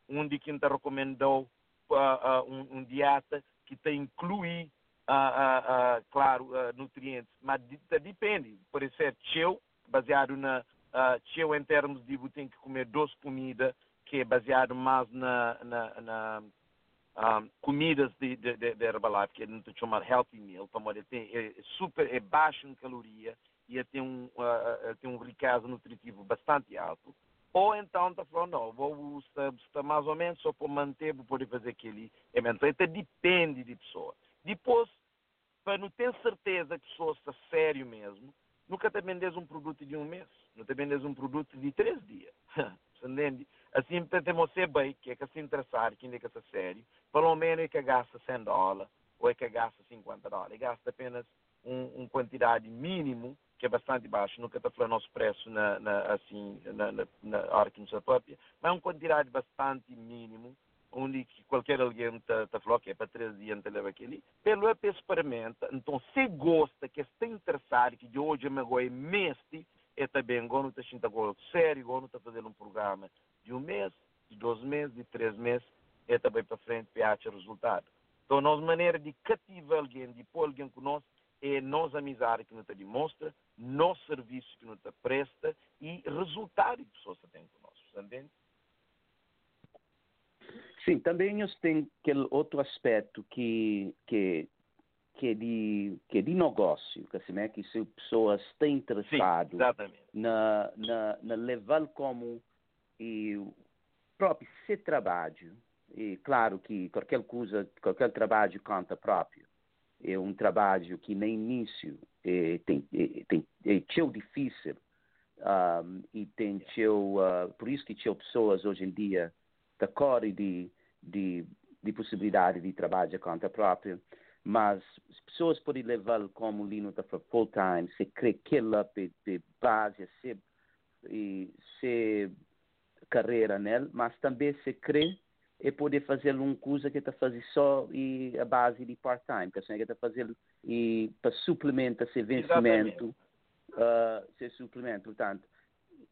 onde que está recomendou uh, uh, um, um dieta que te inclui, uh, claro, nutrientes, mas depende. Pode ser cheio, baseado na cheio em termos de você tem que comer duas comidas, que é baseado mais na, na, na um, comidas de, de, de, de Herbalife, que não se chama healthy meal, para tem, é super, é baixo em caloria e tem um, uh, tem um riqueza nutritivo bastante alto. Ou então está falando, não, vou estar, mais ou menos só para manter, para poder fazer aquele evento. Então depende de pessoa. Depois, para não ter certeza que pessoa está sério mesmo, nunca te vendes um produto de um mês. Não te vendes um produto de três dias. Entende? Assim, temos ser bem, que é que se interessar, que é que se sério, pelo menos é que gasta 100 dólares, ou é que gasta 50 dólares. E gasta apenas uma um quantidade mínimo que é bastante baixo, nunca está falando nosso preço na, na, assim, na, na, na hora que nos própria, mas é uma quantidade bastante mínimo, onde qualquer alguém está tá falando que é para três dias te leva aquele, pelo EP experimenta, então se gosta, que está interessado, que de hoje me gosto meste, é também, agora está sentindo sério, agora está fazendo um programa de um mês, de dois meses, de três meses, é também para frente, para achar resultado. Então, nossa maneira de cativar alguém, de pôr alguém conosco, é nossa amizade que nos demonstra, nosso serviço que nos presta e resultado que pessoas têm conosco, entende? Sim, também tem aquele outro aspecto que que que é de que é de negócio, que assim é que se pessoas estão interessadas na, na na levar como e próprio se trabalho e claro que qualquer coisa qualquer trabalho conta próprio. É um trabalho que no início é, tem, é, tem, é tão difícil um, e tem tão, uh, por isso que tão pessoas hoje em dia da corre de, de, de possibilidade de trabalho de conta própria, mas as pessoas podem levar como Lino para full time, se crê que ela de base, se, e, se carreira nele, mas também se crê é poder fazer uma coisa que está fazendo só e a base de part-time, que está fazendo e para suplementar esse vencimento, uh, esse suplemento. Portanto,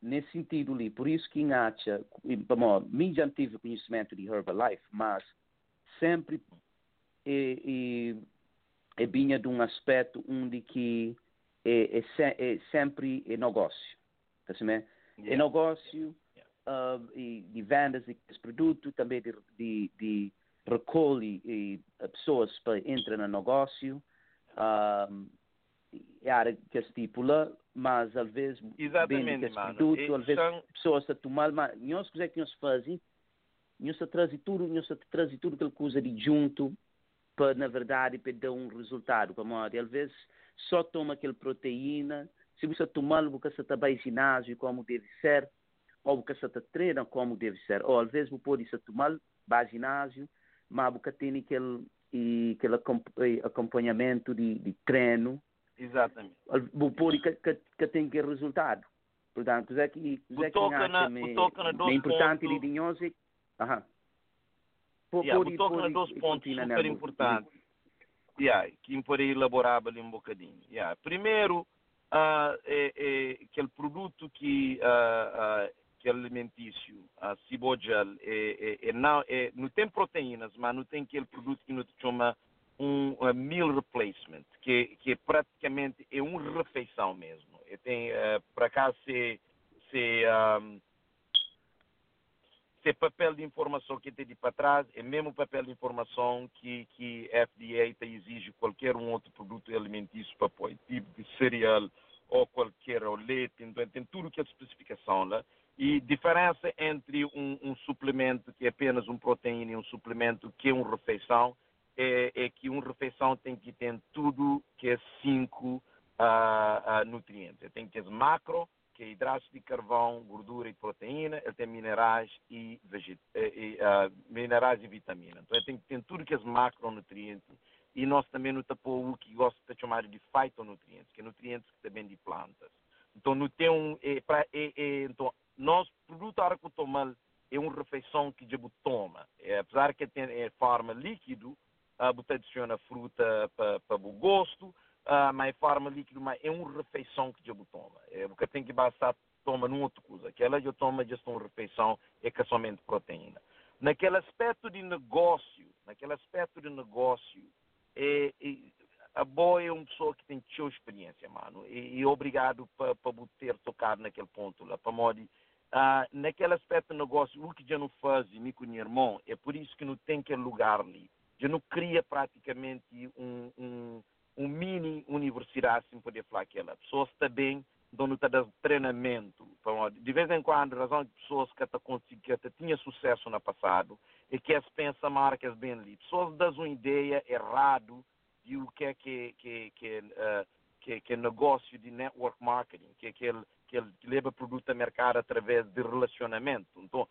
nesse sentido ali, por isso que acha, bom, mim já tive conhecimento de Herbalife, mas sempre é, é, é vinha de um aspecto onde que é, é, é sempre é negócio. Tá é negócio uh, e de vendas desse produto, também de, de, de recolhe e pessoas para entrar no negócio. Uh, é área que estipula, mas às vezes Exatamente, esse produto, e às vezes são... pessoas a tomar, mas nós quiser que nós fazem, nós trazem tudo, nós trazem tudo aquela coisa de junto para na verdade para dar um resultado, como às vezes só toma aquela proteína, se você tomar, você está bem ginásio como deve ser, ou que se treina como deve ser, ou às vezes pode se tomar para ginásio, mas você tem aquele, aquele acompanhamento de, de treino. Exatamente. Pode que, que, que tem que resultado. Portanto, é que, é que acha me, me importante de dinheiro, aham. Pode, yeah, toca na dois pontos super importantes. Yeah, que pode elaborar ali um bocadinho. Yeah. Primeiro, uh, é, é aquele produto que uh, uh, que é alimentício, a cibogel, é, é, é, não, é, não tem proteínas, mas não tem aquele produto que nos chama um, um meal replacement, que, que é praticamente é uma refeição mesmo. E tem, uh, por acaso, se, se, um, se papel de informação que tem de para trás, é mesmo papel de informação que, que a FDA te exige qualquer um outro produto alimentício para pôr, tipo de cereal ou qualquer ou leite, então tem tudo que é especificação lá. E diferença entre um, um, suplemento que é apenas um proteína e um suplemento que é uma refeição é, é que uma refeição tem que ter tudo que é cinco uh, uh, nutrientes. Tem que ter macro, que é hidratos de carvão, gordura e proteína. Ele tem minerais e, veget... e uh, minerais e vitamina. Então tem que ter tudo que é macronutrientes e nós também não temos o que gosta de chamar de fitonutrientes, que é nutrientes que também de plantas. Então, não tem um, é, pra, é, é, então, nós, produto aracutomal é uma refeição que a toma. É, apesar que tem é forma líquido, a uh, adiciona fruta para o gosto, uh, mas forma líquido, mas é uma refeição que a toma. É, porque tem que bastar toma numa outra coisa. Aquela que eu tomo já uma refeição é que é somente proteína. Naquele aspecto de negócio, naquele aspecto de negócio, é, é, a boa é uma pessoa que tem sua experiência, mano, e, e obrigado para ter tocado naquele ponto lá, para modo ah, naquele aspecto do negócio, o que já não faz, me com meu irmão, é por isso que não tem aquele lugar ali. Já não cria praticamente um, um, um mini universidade, sem poder falar aquela. Pessoas também não está dando treinamento. De vez em quando, a razão de pessoas que até até tinha sucesso no passado é que eles pensam marcas bem ali. Pessoas dão uma ideia errada de o que é que, que, que, uh, que, que é negócio de network marketing, que é aquele que ele leva produto a mercado através de relacionamento. Então,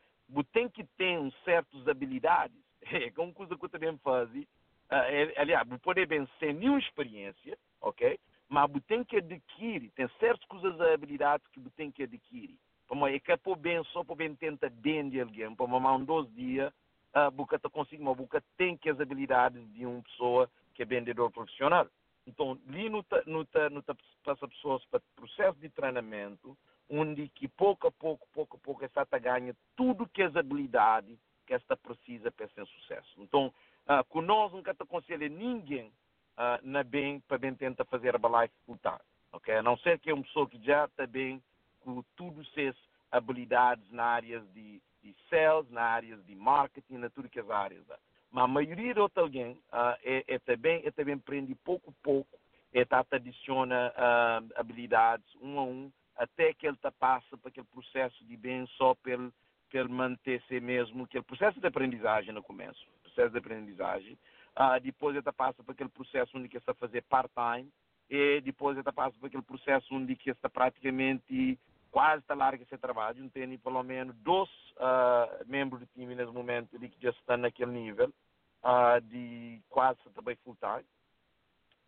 tem que ter certas habilidades. É uma coisa que eu também faço. Uh, é, aliás, você pode bem sem nenhuma experiência, ok? Mas você tem que adquirir, tem certas coisas, habilidades que você tem que adquirir. Como é que é por bem, só por bem tenta bem de alguém, para uma um dois dias, uh, você consegue, mas você tem que as habilidades de uma pessoa que é vendedor profissional. Então, ali no, no, no, passa pessoas para processo de treinamento, onde que pouco a pouco, pouco a pouco, essa ganha tudo que as habilidades que esta precisa para ser sucesso. Então, uh, com nós nunca te aconselho ninguém uh, na bem para bem tentar fazer a Herbalife full time. Ok? A não ser que é uma pessoa que já está bem com tudo essas habilidades na área de, de sales, na área de marketing, na tudo que as áreas. Mas a maioria de alguém uh, é, é, também, é também aprende pouco a pouco, é tá, adiciona uh, habilidades um a um, até que ele tá, passa para aquele processo de bem só pelo, pelo manter-se mesmo, aquele processo de aprendizagem no começo, processo de aprendizagem. Uh, depois tá, passa para aquele processo onde ele está a fazer part-time, e depois tá, passa para aquele processo onde ele está praticamente quase está larga esse trabalho, tem pelo menos dois uh, membros do time nesse momento que já estão naquele nível uh, de quase também full time.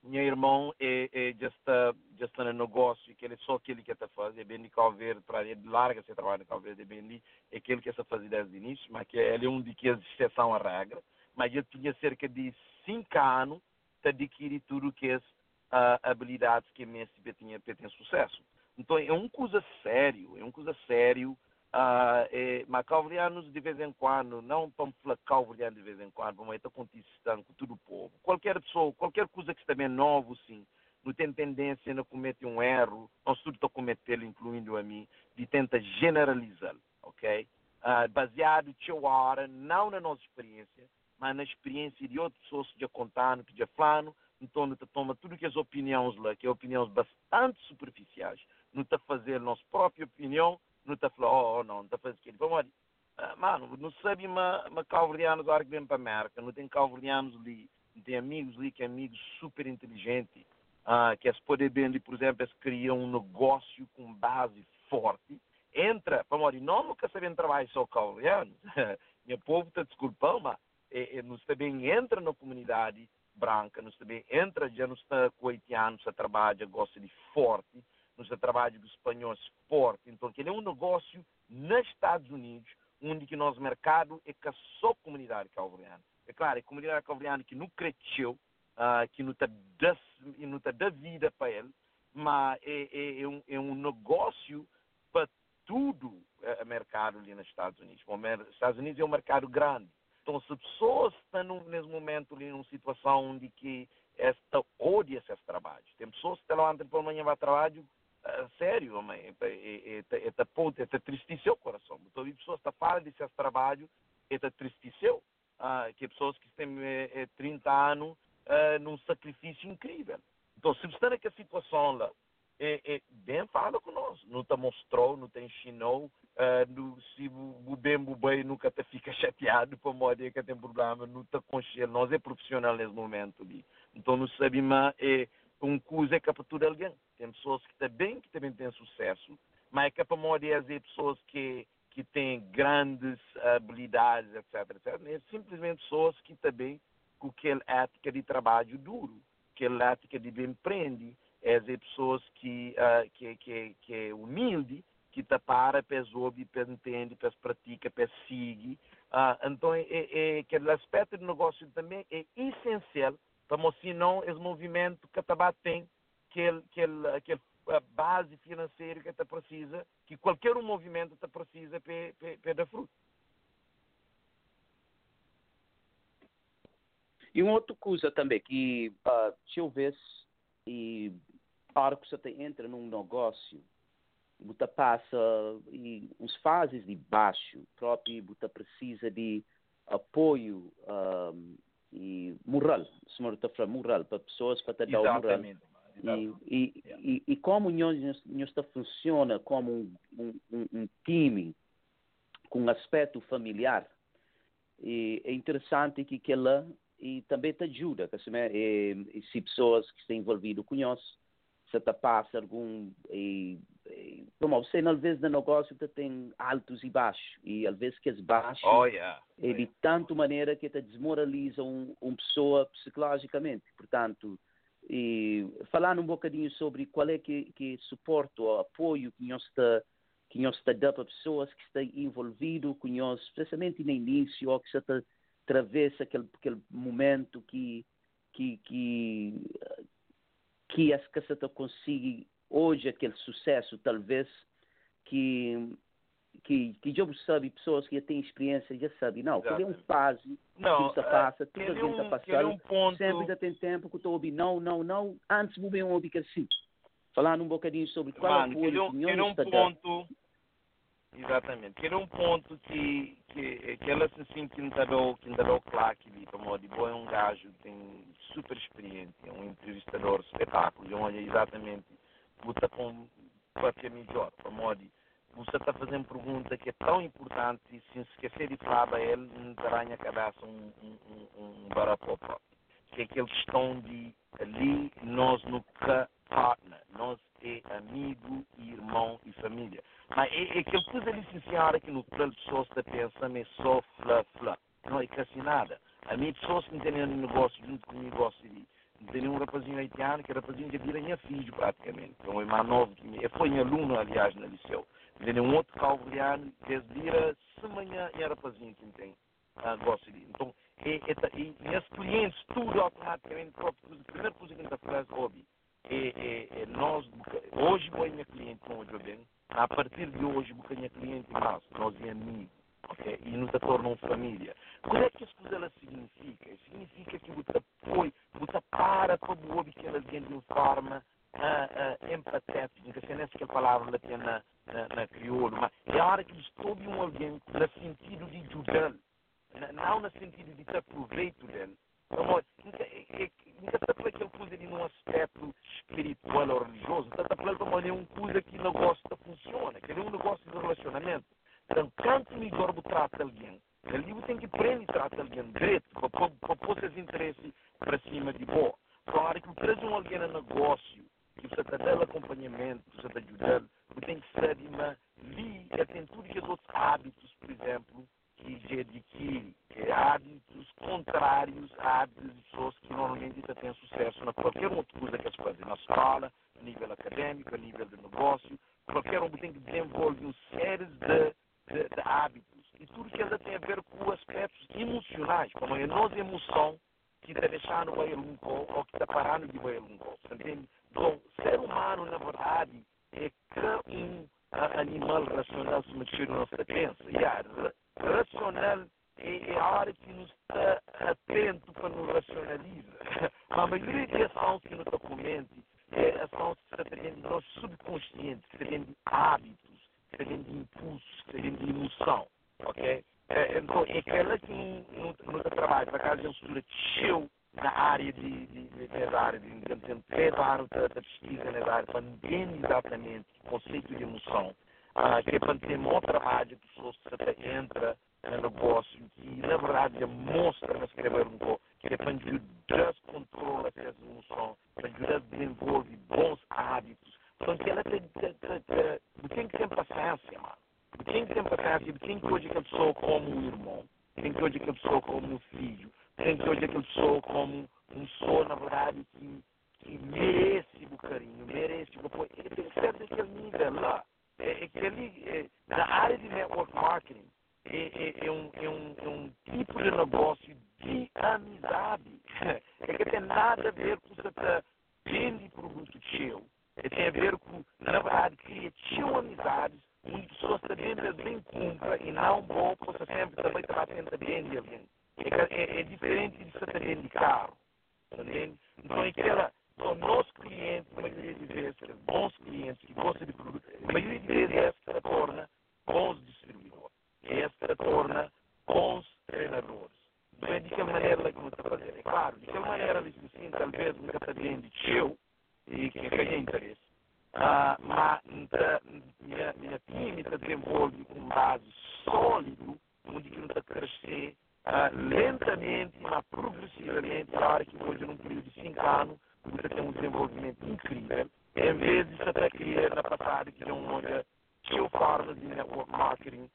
Meu irmão é, é, já está no negócio, que ele é só aquele que está fazendo, é bem de Cabo Verde, para ele larga esse trabalho em Cabo Verde, é bem ali, é aquele que está fazendo desde o início, mas que ele é um de que é exceção à regra, mas ele tinha cerca de cinco anos para adquirir tudo que é uh, habilidades que a MSP tinha para ter sucesso. Então é uma coisa sério, é uma coisa sério Uh, é, mas de vez em quando, não para falar de vez em quando, mas está contestando com todo o povo. Qualquer pessoa, qualquer coisa que esteja novo, sim, não tem tendência a cometer um erro, nós tudo está cometendo, incluindo a mim, de tentar generalizá-lo, ok? Uh, baseado na hora, não na nossa experiência, mas na experiência de outras pessoas que já contaram, que já falaram, então não toma tudo que as opiniões lá, que são opiniões bastante superficiais, não está fazendo a nossa própria opinião, não não, não está fazendo aquilo. Vamos uh, mano, não sabe uma, uma calvarianos agora que vem para a América, não tem calvarianos ali, não tem amigos ali que é amigos super inteligentes, uh, que é se poder bem ali, por exemplo, eles criam um negócio com base forte, entra, vamos não nunca sabem trabalhar só calvarianos, meu povo está desculpando, mas é, é, nos também entra na comunidade branca, nos também entra, já nos está com a trabalha, gosta de forte, nos trabalho dos espanhóis forte. Então, ele é um negócio nos Estados Unidos, onde que nosso mercado é que só comunidade calvariana. É claro, é comunidade calvariana que não cresceu, uh, que não está tá da vida para ele, mas é, é, é, um, é um negócio para tudo o mercado ali nos Estados Unidos. Os Estados Unidos é um mercado grande. Então, se pessoas estão nesse momento ali numa situação onde que esta odia esses trabalhos, tem pessoas que estão lá pela manhã para trabalho sério, homem, é, é, é, é, ponto, é tristeceu o coração. Então, as pessoas estão falando desse trabalho, é tristeceu, ah, que pessoas que têm é, 30 anos ah, num sacrifício incrível. Então, se está naquela situação lá, é, é, bem fala conosco. Não te mostrou, não te ensinou. Uh, se o bem, o bem nunca te fica chateado para modo que tem problema, não te aconselha. Nós é profissional nesse momento. Então, não sabemos é, coisa é captura alguém. Tem pessoas que também, que também têm sucesso, mas é capaz de pessoas que, que têm grandes habilidades, etc, etc. É simplesmente pessoas que também, com aquela ética de trabalho duro, aquela ética de empreende, é pessoas que, uh, que, que, que é humilde, que te para, pes entende, pratica, sigue. Uh, então, é, é, aquele aspecto do negócio também é essencial, para senão esse movimento que a tem, aquele, aquele base financeira que te precisa, que qualquer um movimento te precisa para dar fruto. E uma outra coisa também, que uh, se eu ver e a que você entra num negócio, você passa e uns fases de baixo, próprio você precisa de apoio um, e moral, se não está moral, para pessoas para te dar o moral. E, e, e, e, como nós, nós funciona como um, um, um time com um aspecto familiar, e é interessante que aquela e também te ajuda, que, e, e, se pessoas que estão envolvidas com nós, se te passa algum e, e, como você às vezes no negócio te tem altos e baixos e às vezes que é baixo oh, yeah. é de tanto maneira que te desmoraliza um, uma pessoa psicologicamente portanto e falando um bocadinho sobre qual é que que suporte ou apoio que nós está que nós está dando para pessoas que estão envolvidas com nós especialmente no início ou que se atravessa aquele aquele momento que que que que as caçatas conseguem hoje aquele sucesso, talvez, que que, que já sabe, pessoas que já têm experiência já sabem, não, é um fase, não, que passa, tudo a gente está passando, um ponto... sempre já tem tempo que estou ouvindo, não, não, não, antes vou bem ouvir que assim. Falando um bocadinho sobre qual Mano, é a opinião um ponto, Exatamente. Que era um ponto que, que, que ela se sente que ainda deu, que de bom é um gajo, tem super experiência, é um entrevistador espetáculo, e olha exatamente, com para ser melhor, como de você está fazendo pergunta que é tão importante e se esquecer de falar a ele, não terá na cabeça um, um, um, um barapopó. Que é aquela questão de ali nós nunca partner, nós é amigo, irmão e família. Mas é, é aquele coisa licenciada que no plano de pessoas está pensando é só flá, flá. Não é quase nada. A minha pessoas que não têm um negócio junto com o negócio ali. Tem um rapazinho haitiano, que é rapazinho que vira minha filho praticamente. Então é mais novo que mim. Eu fui aluno, aliás, no liceu. Tem um outro calvariano, que vira manhã e é rapazinho que tem uh, negócio ali. Então, é, é, e, e as clientes, tudo automaticamente, próprio, a primeira coisa que a gente faz, hobby, é, é, é nós, hoje, vou minha cliente com o bem, a partir de hoje, um bocadinho cliente nosso, nós é amigos, okay? e nos tornam família. O que é que isso ela significa? Significa que você foi, você para todo o que ela de uma forma uh, uh, empatética, não sei se a palavra latina na, na, na crioulo, mas é a hora que estou de um alguém no sentido de ajudar, não no sentido de ter proveito dele. Então, nunca está por aquele coisa de um aspecto espiritual ou religioso, está por como é uma coisa que gosta funciona, que é um negócio de relacionamento. Então, quanto melhor você trata alguém, você tem que aprender a tratar alguém direito, para pôr seus interesses para cima de boa. Claro que um alguém no negócio, que você está dando acompanhamento, você está ajudando, você tem que ser uma ali, tem tudo que os outros hábitos, por exemplo, que adquire hábitos contrários a hábitos de pessoas que normalmente já têm sucesso na qualquer outra coisa que eles fazem, na escola, a nível acadêmico, a nível de negócio, qualquer um tem que desenvolver uma série de, de, de, hábitos. E tudo que ainda tem a ver com aspectos emocionais, como a nossa emoção que está deixando o um ou que está parando de ir um Entende? Então, ser humano, na verdade, é que um animal racional se mexer na nossa crença. E a racional é, é a hora que nos está atento para nos racionalizar. A maioria das ações que nos documente é ações que se do nosso subconsciente, que se de hábitos, que se de impulsos, que se de emoção. Ok? É, então, é aquela que no, trabalho, para casa, é estrutura cheio na área de, de, de, de área de, de, de três anos da, da pesquisa nessa área para entender exatamente o conceito de emoção que é um trabalho de pessoas que entra no negócio que na verdade mostra a escrever um pouco que é para ajudar a controlar essa emoção, para ajudar a desenvolver bons hábitos. Que ela tem, tem, que ter paciência, mano. Tem que ter paciência, tem que hoje que a pessoa como um irmão, tem que hoje que a pessoa como um filho, tem que hoje aquele sou como um sou, na verdade, que, que merece o carinho, merece o apoio. Ele tem que ser daquele nível lá. É, é que ali, é, na área de network marketing, é, é, é, um, é, um, é um tipo de negócio de amizade. É que tem nada a ver com você tá vende produto seu. É, tem a ver com, na verdade, cria teu amizades, onde pessoas também bem compra e não vão, você sempre também está tentando vender alguém. É, é, é diferente de você ter de carro. Entende? Então, aquela, são nossos clientes, a maioria de vezes, bons clientes que gostam de produto, a maioria de vezes é essa torna bons distribuidores, é essa torna bons treinadores. Não é de que maneira que você está fazendo. É claro, de que maneira eles se sentem, talvez, nunca está vendo seu e que ganha interesse. Ah, mas minha, minha time está desenvolvendo um base sólido, onde não está crescer uh, lentamente, mas progressivamente, claro que hoje, num período de cinco anos, você tem um desenvolvimento incrível. Em vez de até criar na passada, que não olha, que eu falo de network marketing,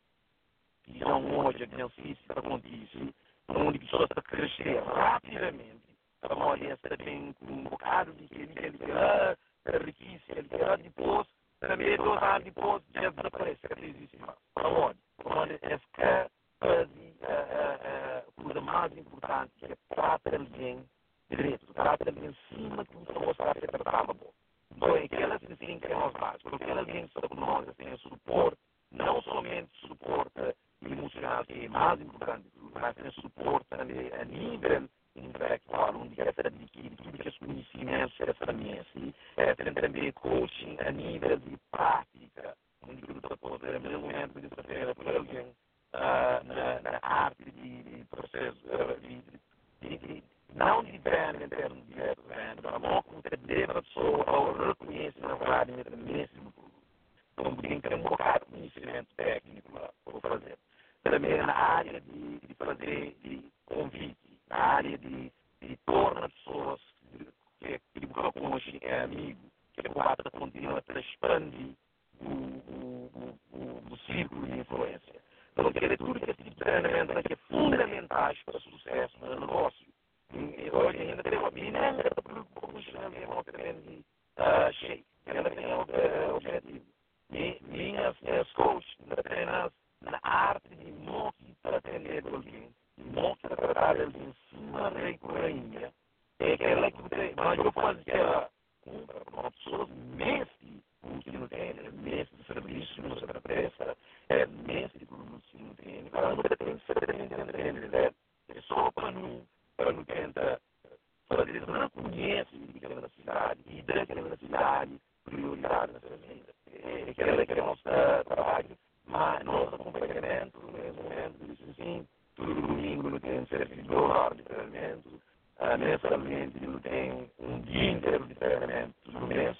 que não olha, que não se acontece, onde a pessoa está crescendo rapidamente. Então, olha, você tem um bocado de que ele quer é riquíssimo, ele quer depois, também dois anos depois, já desaparece, que existe mais. Olha, olha, é que fazer a, coisa mais importante, que é tratar alguém direito, tratar alguém acima que mostrar que é tratável. Então, é aquelas que sim que é nós baixos, porque que está com nós, tem suporte, não somente suporte emocional, que é mais importante, mas tem suporte a nível intelectual, onde essa adquire os conhecimentos, essa também, tem também coaching a nível de prática, onde você pode ter o momento de fazer por alguém uh, na, arte de, processo, de, de, de, não de venda em termos de venda, mas como que deva pessoa ao reconhecer na verdade mesmo que ter um bocado conhecimento técnico para fazer. Também na área de, de fazer de convite, na área de, de tornar pessoas que, que colocam hoje é amigo, que o ato continua a expandir o, o, o, o círculo de influência. Então, quer dizer, tudo que esse tipo de treinamento é fundamentais para o sucesso no negócio. E hoje ainda tem uma mina, ainda está funcionando em um tremendo shape, ainda tem um objetivo. Minhas, minhas coaches ainda treinam na arte de não para atender alguém, não para tratar alguém em cima da rainha. É aquela que mas eu faço aquela compra para pessoas mestre, o que não tem, mestre de serviço, não se presta, é mestre de produtos que não tem, para não tem que ser entender, é só para não, para não tentar fazer, não conhece aquela cidade, e daquela cidade, prioridade nessa vida. É aquela que é nosso trabalho, mas nosso acompanhamento, no mesmo momento, isso assim, todo domingo não tem cerca de dólar de treinamento, uh, mensalmente não tem um dia inteiro de treinamento no mês,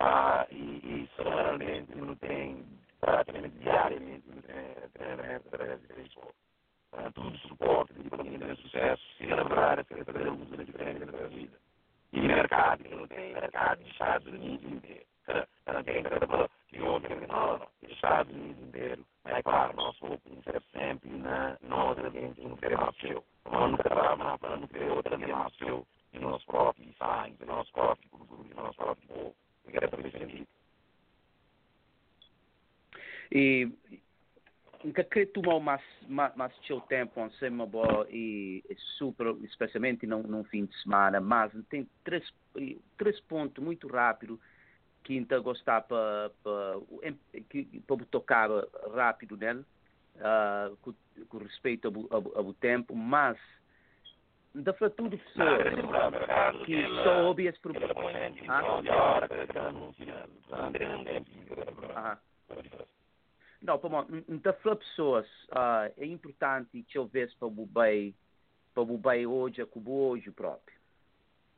uh, e, e semanalmente não tem praticamente diariamente não tem treinamento através de Facebook. Uh, tudo suporte de família de sucesso, se lembrar a Secretaria de Uso diferente da vida. E mercado, não tem mercado dos Estados Unidos inteiro. Não tem mercado de outro, não, não, dos Estados Unidos inteiro. Mas, claro, nós focamos sempre na nós, gente, no que é seu. Nós nunca trabalhamos para não ter outra seu, e nós próprios sangue, e nós próprios cultura, e nós próprios povo. Eu quero fazer sentido. E nunca queria tomar mais, mais, mais seu tempo em cima e, e super, especialmente num, num fim de semana, mas tem três, três pontos muito rápidos que ainda gostar para para tocar rápido nele uh, com, com, respeito ao, ao, ao, tempo, mas da tudo pessoas que só ouvem esse problema. Ah? Não, para da pessoas uh, é importante que eu veja para o bem para o bem hoje, com o hoje próprio.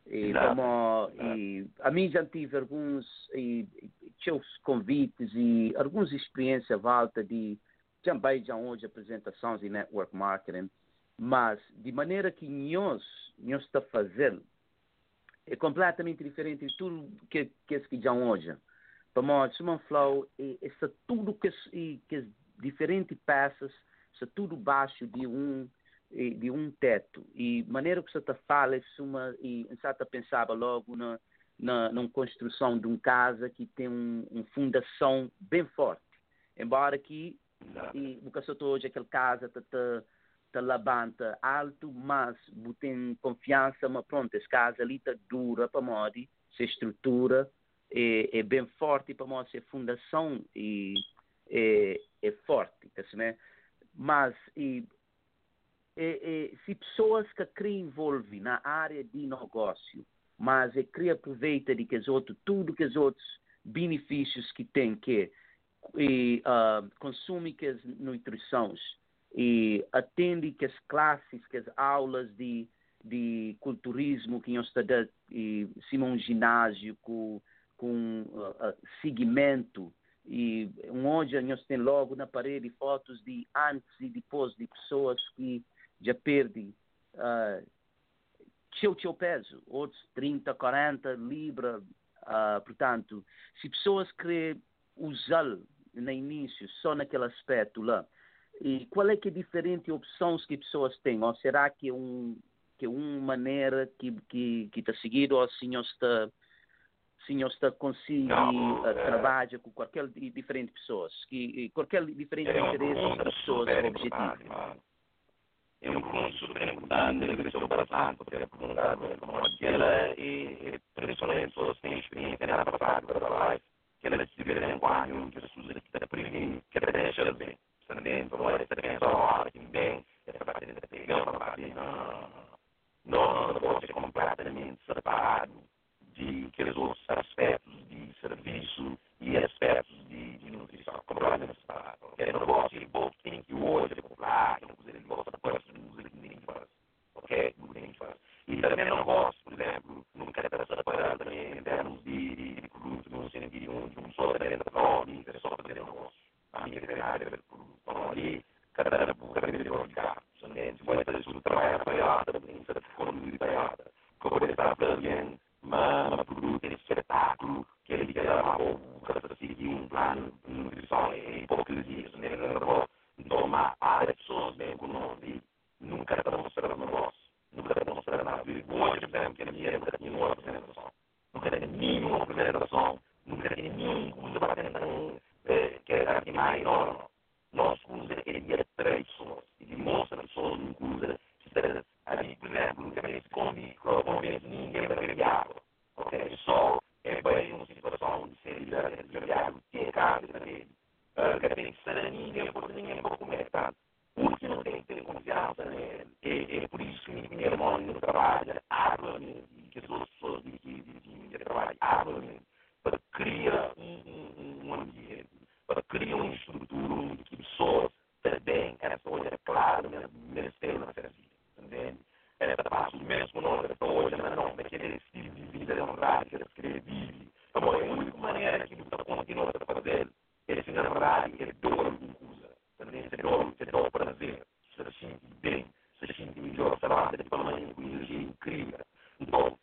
E, como, e, a mim já tive alguns e, seus convites e algumas experiências volta de também já hoje apresentações e network marketing, mas de maneira que nós, nós está fazendo é completamente diferente de tudo que que é que já hoje. Nós, uma flow é, é tudo que que diferentes peças, é tudo baixo de um de um teto. E maneira que você está fala, uma, e você pensava logo na, na, na construção de uma casa que tem um, uma fundação bem forte. Embora que e o que hoje aquela casa está tá, tá levanta alto, mas tem confiança, mas pronto, essa casa ali está dura para modi, se estrutura é, é, bem forte para nós, a fundação e é, é forte, né? mas e, e, se pessoas que querem envolver na área de negócio, mas é que aproveita de que os outros, tudo que os outros benefícios que tem que e, uh, consome que as nutrições e atende que as classes, que as aulas de, de culturismo que nós estamos e um ginásio com, com uh, uh, segmento e onde nós temos logo na parede fotos de antes e depois de pessoas que já perdem uh, seu, seu peso, outros 30, 40 libras. Uh, portanto, se pessoas querem usá-lo no início, só naquele aspecto lá, e qual é que é diferente opções que pessoas têm? Ou será que é, um, que é uma maneira que que que está seguindo ou o senhor está senhor está consigo uh, trabalha com qualquer diferente pessoas que qualquer diferente é interesse das pessoas é objetivo é um ponto super importante ele cresceu bastante porque é perguntado como aquela e principalmente pessoas têm experiência na passada para trabalhar que ela se vê em quadro que as pessoas que estão previndo que ela deixa bem também como ela está bem só que bem essa parte da pegar uma parte não não não pode ser completamente separado de aqueles outros aspectos de serviço e aspectos de, de nutrição. Completamente separado. É um negócio que tem que hoje popular, que não precisa de você depois não usa que ninguém faz. Ok? Não tem que fazer. E também não gosto, por exemplo, nunca é para separar também em termos de, de, de produto, não sei de um, de um só para mim, é só fazer negócio. A minha veterinária, estão ali, cada cada cada de carro. Se for fazer isso, trabalhar para ela, também, se for muito para ela, como ele está fazendo, ma produto aquele espetáculo que ele quer ou seguir um plano de nutrição e hipocrisia. Então, há pessoas bem com nome, nunca para mostrar o negócio, nunca para mostrar nada. Hoje, por exemplo, que na minha época tinha uma apresentação, nunca tinha nenhuma apresentação, nunca tinha nenhum curso para tentar que era mais, não, não. Nós cursos ele ia três pessoas e demonstra pessoas no curso que ali, por exemplo, também se convence ninguém para beber água. Ok? Só é bem uma situação de ser de água, ter carne para ele. Que tem que ser ninguém, pode comer tanto. O que não tem que ter confiança nele. É, é por isso que ninguém não trabalha, água, que as outras pessoas que, que, que, que trabalham, água, para criar um, um ambiente, para criar uma estrutura onde pessoas também, essa olha é claro, merecer na vida entende? É, trabalho mesmo não é hoje, mas não, daquele estilo de vida ele vive. Então, é a única maneira que ele continua a fazer é se namorar, ele dor alguma coisa. Também se dor, se dor prazer, se sente bem, se sente melhor, trabalha de uma maneira com energia incrível. Então,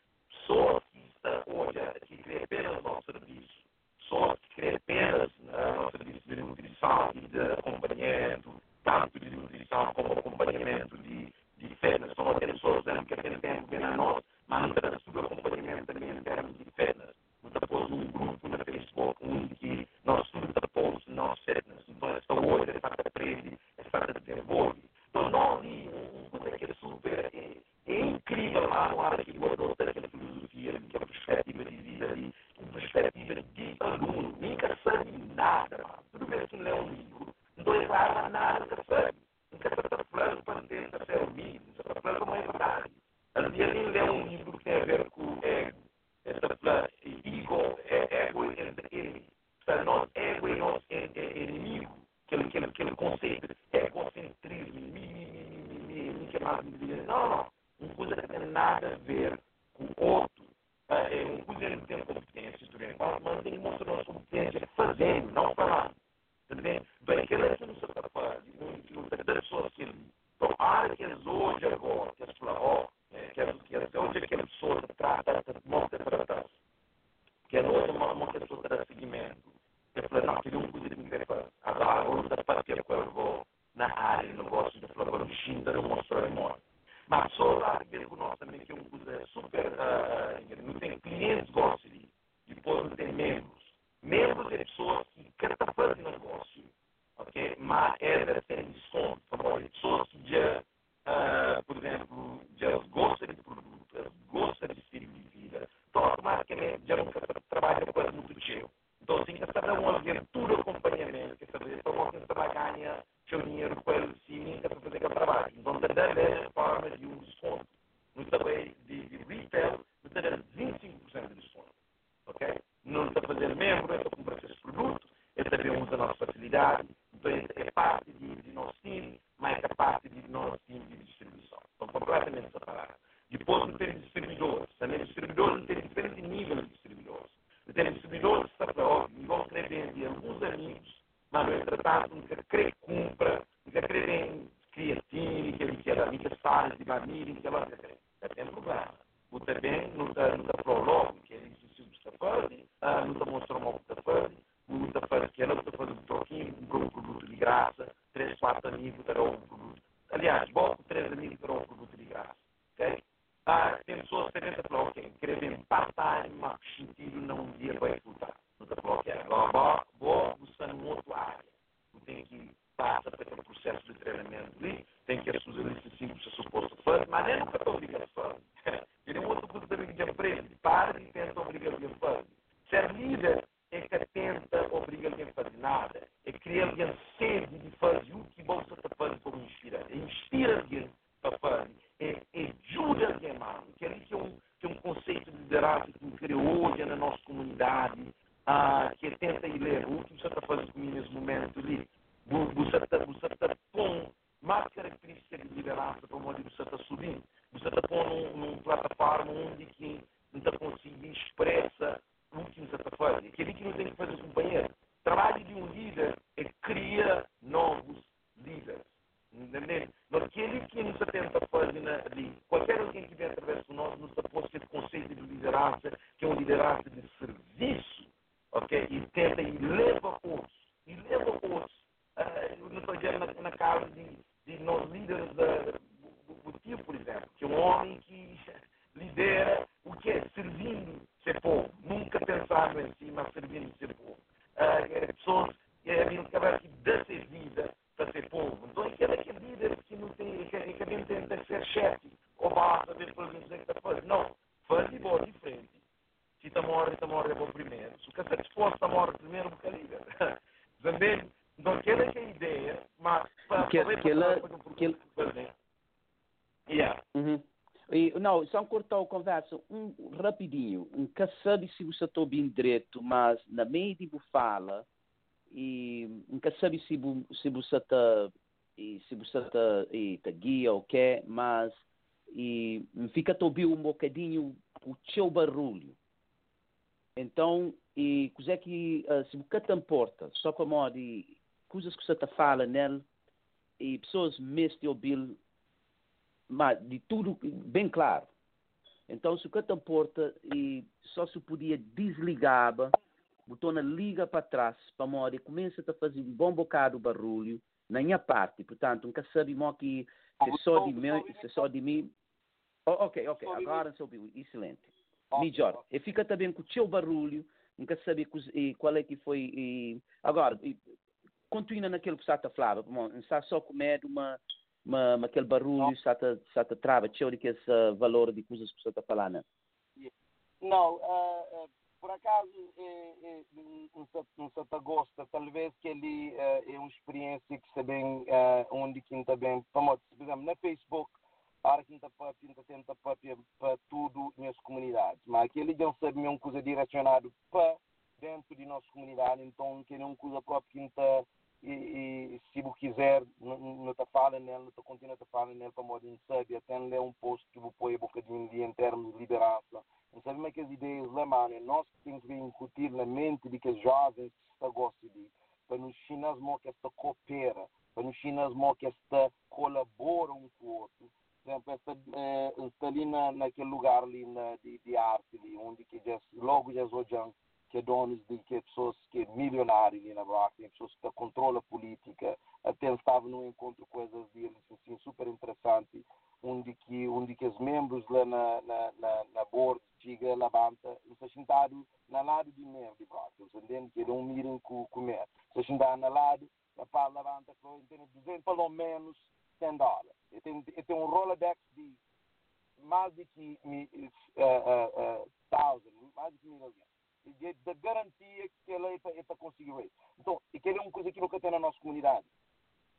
só está hoje, que crê apenas no serviço, só que crê apenas no serviço de nutrição e de acompanhamento, tanto de nutrição como acompanhamento de fitness, são aquelas pessoas que querem ter a nós, mas não têm o acompanhamento também em termos de fitness. Nós temos um grupo no Facebook onde nós temos nós fitness, então essa hoje é para aprender, é para desenvolver. Então não, não é aquele super, é, é incrível lá no ar que eu adoro ter aquela filosofia, aquela perspectiva de vida ali, uma perspectiva de aluno, nem saber nada, tudo bem que não é um livro, não estou errado nada, quer saber plano para dentro ser humilde, plano como é verdade. Aliás, é um livro que tem a ver com ego. Essa plano, ego, é ego entre ego e nós é, é inimigo. Aquele, conceito, egocentrismo, mim, que mais Não, não. Uma coisa não tem nada a ver com o outro. É uma coisa que não tem competência, mas ele mostra nossa competência fazendo, não falando. Entendeu? Bem, que ele não se capaz, não tem pessoas que então, há aqueles hoje agora, que eles falam, ó, que eles hoje aquelas pessoas que tratam, monta tratar que é hoje uma, uma pessoa que dá seguimento. Eu falei, não, que um coisa de interesse. Agora, hoje, da parte que eu vou na área, no negócio, de falar, agora, o Xinda, eu mostro, eu que trabalha com muito cheio. Então, assim, que está um aventura acompanhamento, que saber como que você vai ganhar seu dinheiro com ele, se nunca para fazer aquele trabalho. Então, tem a forma de um desconto. No também de, de retail, você tem 25% de desconto. Ok? Não está fazendo membro, está comprando esses produtos, ele também usa a nossa só cortar a conversa um rapidinho. Um sabe se você está bem direito, mas na meio de fala, e nunca sabe se, se você está se você está tá guia ou quê, mas e fica a ouvir um bocadinho o seu barulho. Então, e coisa que uh, se você importa, só como de coisas que você está falando nele, e pessoas mesmo ouvir, mas de tudo bem claro. Então, se te importa, e só se podia desligar botona liga para trás, para modo começa a fazer um bom bocado de barulho na minha parte. Portanto, nunca sabe que se só de mim, se só de mim. Oh, ok, ok, agora ouviu, excelente. Melhor. E fica também com o seu barulho, nunca sabe qual é que foi. E, agora, e, continua naquilo que você está falando, não está só com medo, uma, uma, uma, aquele barulho, está está trava, tchau de que esse valor de coisas que você está falando. Não, uh, uh por acaso, é, é, um, certo gosta, talvez que ele é, é uma experiência que bem é, onde que também, por exemplo, na Facebook, para que está para tenta para para tudo nas comunidades, mas aquele não sabe uma coisa direcionado para dentro de nossa comunidade, então que não coisa própria que está e, e, se você quiser, não está falando nele, não continuando a falar nele para modo de saber, até ler um post que você põe um bocadinho de em termos de liderança, não sabemos que as ideias lá, mano, nós temos que incutir na mente de que os jovens está gostam de, para nos chineses que esta coopera, para nos chineses que esta colabora um com o outro. Por exemplo, esta, eh, está ali na, naquele lugar ali na, de, de arte, ali, onde que já, logo já olham que donos de que pessoas que é milionário ali na Braca, pessoas que controlam a política, até estava num encontro com coisas deles assim super interessante, onde que onde que os membros lá na na na, na board chega levanta, está sentado na lado de membro de Braca, entendendo que é um mirim com comer, está sentado na lado, a pá levanta, tem 200 pelo menos 100 dólares, e tem, e tem um Rolodex de mais de que uh, uh, uh, thousand, mais de que mil alguém de garantia que ele está conseguindo isso. Então, aquilo é uma coisa que nunca tem na nossa comunidade.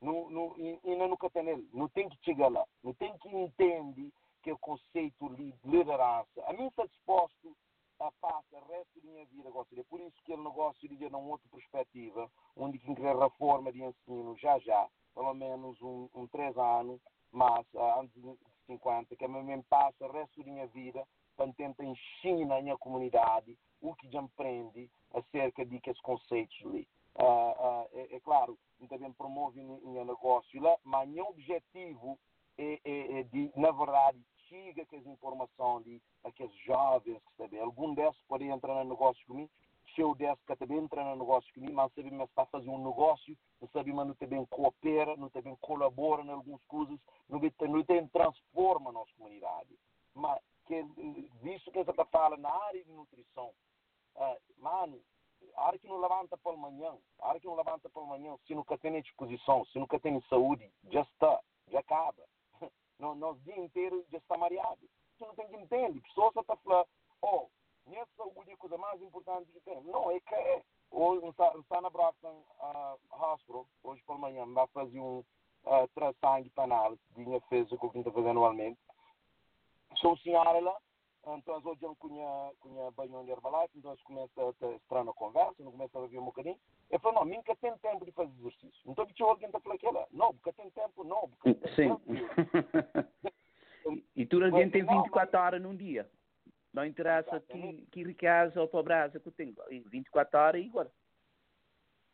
Não, não, ainda nunca tem ele. Não tem que chegar lá. Não tem que entender que o conceito de liderança. A mim está disposto a passar o resto da minha vida. Gosto Por isso que ele negócio de uma outra perspectiva, onde que quer reforma de ensino já já, pelo menos um, um três anos, mas uh, antes de 50, que a mim passa o resto da minha vida para tentar ensinar na minha comunidade o que já aprende acerca de que esses conceitos ali. Uh, uh, é, é, claro, também promove o negócio lá, mas meu objetivo é, é, é, de, na verdade, chega com as informações de aqueles jovens que sabem. Algum desses pode entrar no negócio comigo, se eu desse que também entra no negócio comigo, mas sabe mas está a fazer um negócio, não sabe mas não também coopera, não também colabora em algumas coisas, não tem, não transforma a nossa comunidade. Mas que, visto que você está falando na área de nutrição, mano, a hora que não levanta pela manhã, a hora que não levanta pela manhã, se nunca tem disposição, se nunca tem saúde, já está, já acaba. No, nosso dia inteiro já está mareado. Você não tem que entender. Pessoas está falando, oh, minha saúde é a coisa mais importante que tem. Não, é que é. Hoje, está na Brockton uh, Hospital, hoje pela manhã, vai fazer um uh, sangue para análise, dinha fez o que eu estou fazendo anualmente. Sou senhora lá, então hoje eu conheço conhe banho de Herbalife, então começa a entrar na conversa, não começa a ouvir um bocadinho. Eu falo, não, nunca tem tempo de fazer exercício. Estou a alguém está falando aquela. Não, porque tem tempo, não. Sim. e tu alguém tem 24 horas num dia. Não interessa que, que riqueza ou pobreza que tem. 24 horas é igual.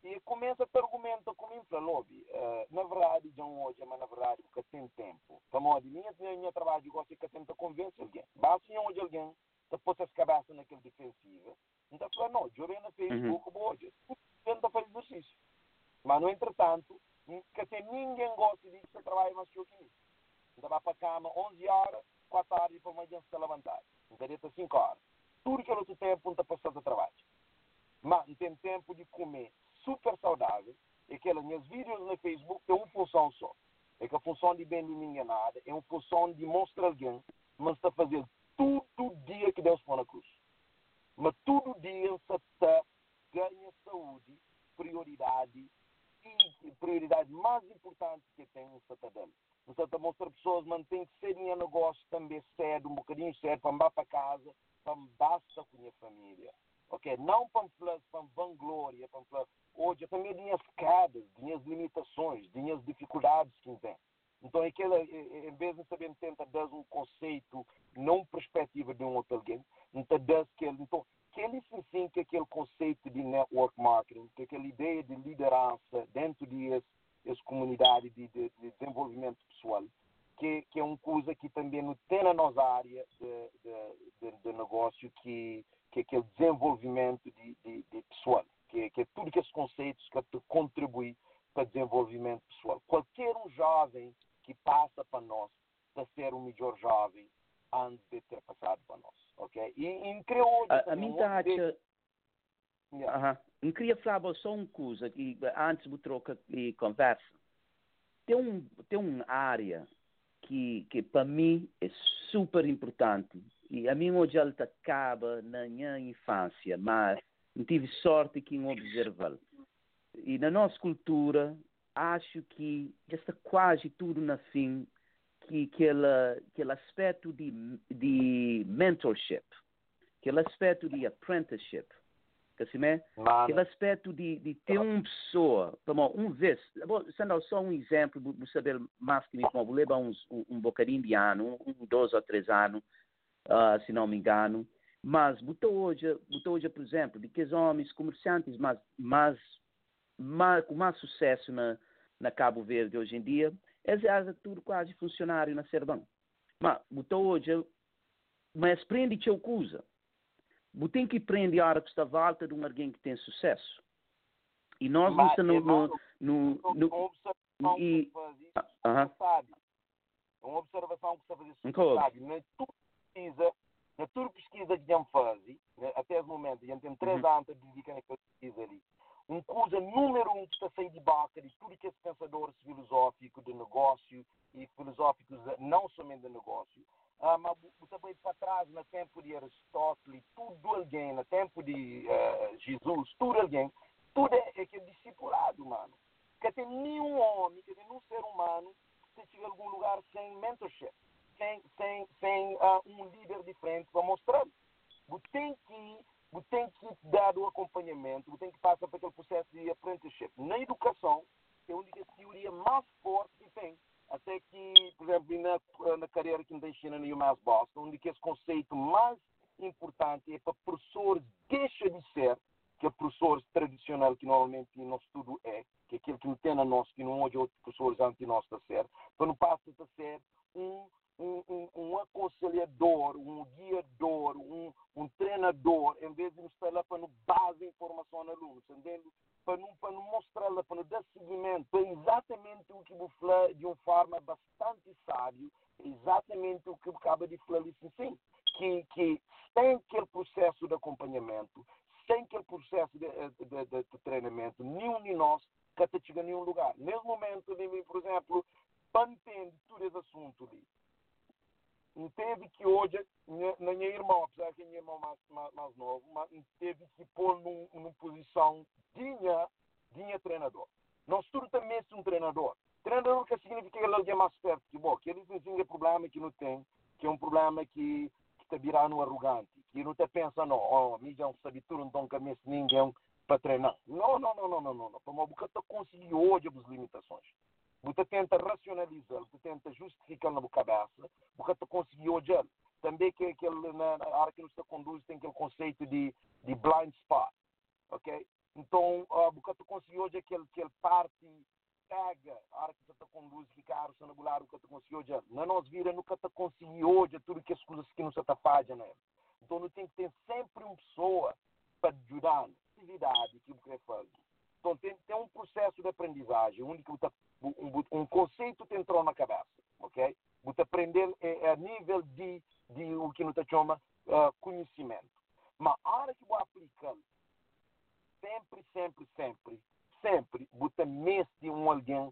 E começa a argumentar comigo para lobby. Uh, na verdade, John hoje, mas na verdade, porque tem tempo. Para modo, minha, minha, minha trabalho, eu gosto de tentar convencer alguém. Basta hoje alguém que possa as cabeças naquele defensivo. Então, não, eu venho na Facebook uhum. hoje. Tenta fazer exercício. Mas, no entretanto, que tem ninguém gosta de que trabalha mais que eu que Então, vai para a cama 11 horas, 4 horas e para amanhã se levantar. Então, dentro 5 horas. Tudo que eu não tempo, não está passando a trabalho. Mas, não tem tempo de comer super saudável e que as minhas vídeos no Facebook têm uma função só. É que a função de bem de ninguém nada é uma função de mostrar alguém, mas está fazendo tudo dia que Deus põe na cruz. Mas todo dia você está ganha saúde, prioridade e prioridade mais importante que tem um cidadão. Você está mostrando pessoas, mas tem que ser minha negócio também cedo, um bocadinho cedo, para ir para casa, para basta com a minha família. Ok? Não para para vanglória, para hoje também tinha as quedas, tinha as limitações, as dificuldades que tem. Então, aquela, em vez de saber tentar dar um conceito, não perspectiva de um outro alguém, então, aquele, então que ele se sim que aquele conceito de network marketing, que aquela ideia de liderança dentro de essa comunidade de, de, de, desenvolvimento pessoal, que, que é uma coisa que também não tem na nossa área de, de, de negócio, que, que é aquele desenvolvimento de, de, de pessoal, que, que é tudo aqueles conceitos que contribuem para o desenvolvimento pessoal. Qualquer um jovem que passa para nós para ser o melhor jovem antes de ter passado para nós, ok? E, e a, a está de... yeah. Eu queria falar só uma coisa que antes de troca e conversa. Tem um tem uma área que que para mim é super importante e a mim hoje ela acaba na minha infância, mas não tive sorte que em observar. E na nossa cultura, acho que já está quase tudo na fim que aquele, aquele aspecto de, de mentorship, aquele aspecto de apprenticeship, que assim é? aquele aspecto de, de ter uma pessoa, como um vez, sendo só um exemplo, vou saber mais que me vou levar uns, um, um bocadinho de ano, um, dois ou três anos, uh, se não me engano. Mas botou hoje, por exemplo, de que os homens comerciantes mais, mais, mais, com mais sucesso na, na Cabo Verde hoje em dia, eles é tudo quase funcionário na Servão. Mas hoje, mas prende que eu usa. Botem que prende a hora que está volta de um alguém que tem sucesso. E nós não estamos no, no, no, no, e, uh -huh. sabe. É uma observação que está a fazer sabe. Não é tudo pesquisa, na tua pesquisa que a faz, né, até o momento, gente tem três uhum. anos a dedicar naquela pesquisa ali, uma coisa número um que está a sair de de tudo que é pensadores filosóficos de negócio e filosóficos não somente de negócio, uh, mas vai para trás no tempo de Aristóteles, tudo alguém, no tempo de uh, Jesus, tudo alguém, tudo é, é que é discipulado, mano. Que tem nenhum homem, que tem nenhum ser humano que chega a algum lugar sem mentorship, sem, sem, sem uh, um líder diferente para mostrar. Você tem que você tem que dar o acompanhamento, você tem que passar por aquele processo de apprenticeship. Na educação, é a teoria mais forte que tem. Até que, por exemplo, na, na carreira que me deixei na UMass Boston, onde que esse conceito mais importante é para professores deixa de ser que é professores tradicional que normalmente nosso estudo é, que é aquele que não tem a nós, que não hoje outros professores antes nós a ser, para não passar a ser um, um, um, aconselhador, um guiador, um, um treinador, em vez de estar lá para não base informação no aluno, entendendo? Para não, para não mostrar lá, para não dar seguimento, é exatamente o que vou falar de uma forma bastante sábio, exatamente o que acaba de falar isso sim, que, que tem aquele processo de acompanhamento, sem aquele processo de, de, de, de treinamento, nenhum de nós que chega a nenhum lugar. Nesse momento, por exemplo, para entender todo esse assunto ali, teve que hoje, na minha irmã, apesar que minha irmã mais, mais, mais novo, mas teve que pôr num, numa posição tinha, tinha treinador. Nós tudo também é um treinador. Treinador que significa que ele é mais perto que bom, que ele tem um problema que não tem, que é um problema que está virando arrogante, que não está pensando, oh, mídia não sabe tudo, então que ninguém para treinar. Não, não, não, não, não, não. Para uma boca conseguir hoje as limitações. Você tenta racionalizar, você tenta justificar na cabeça, você conseguir hoje. Também que aquele, na, na área que nos conduz tem aquele conceito de, de blind spot, ok? Então, uh, você conseguiu hoje aquele, aquele parte pega a hora que você conduz, ficar o sonobular, o que você conseguiu hoje. Não nos vira, nunca te conseguiu hoje tudo que as coisas que não está fazendo. Né? Então, não tem que ter sempre uma pessoa para ajudar atividade que você faz. Então, tem, tem um processo de aprendizagem, onde você um, conceito te entrou na cabeça, ok? Você aprender é, é a nível de, de o que você chama uh, conhecimento. Mas a hora que você aplica, sempre, sempre, sempre, sempre, você mete um alguém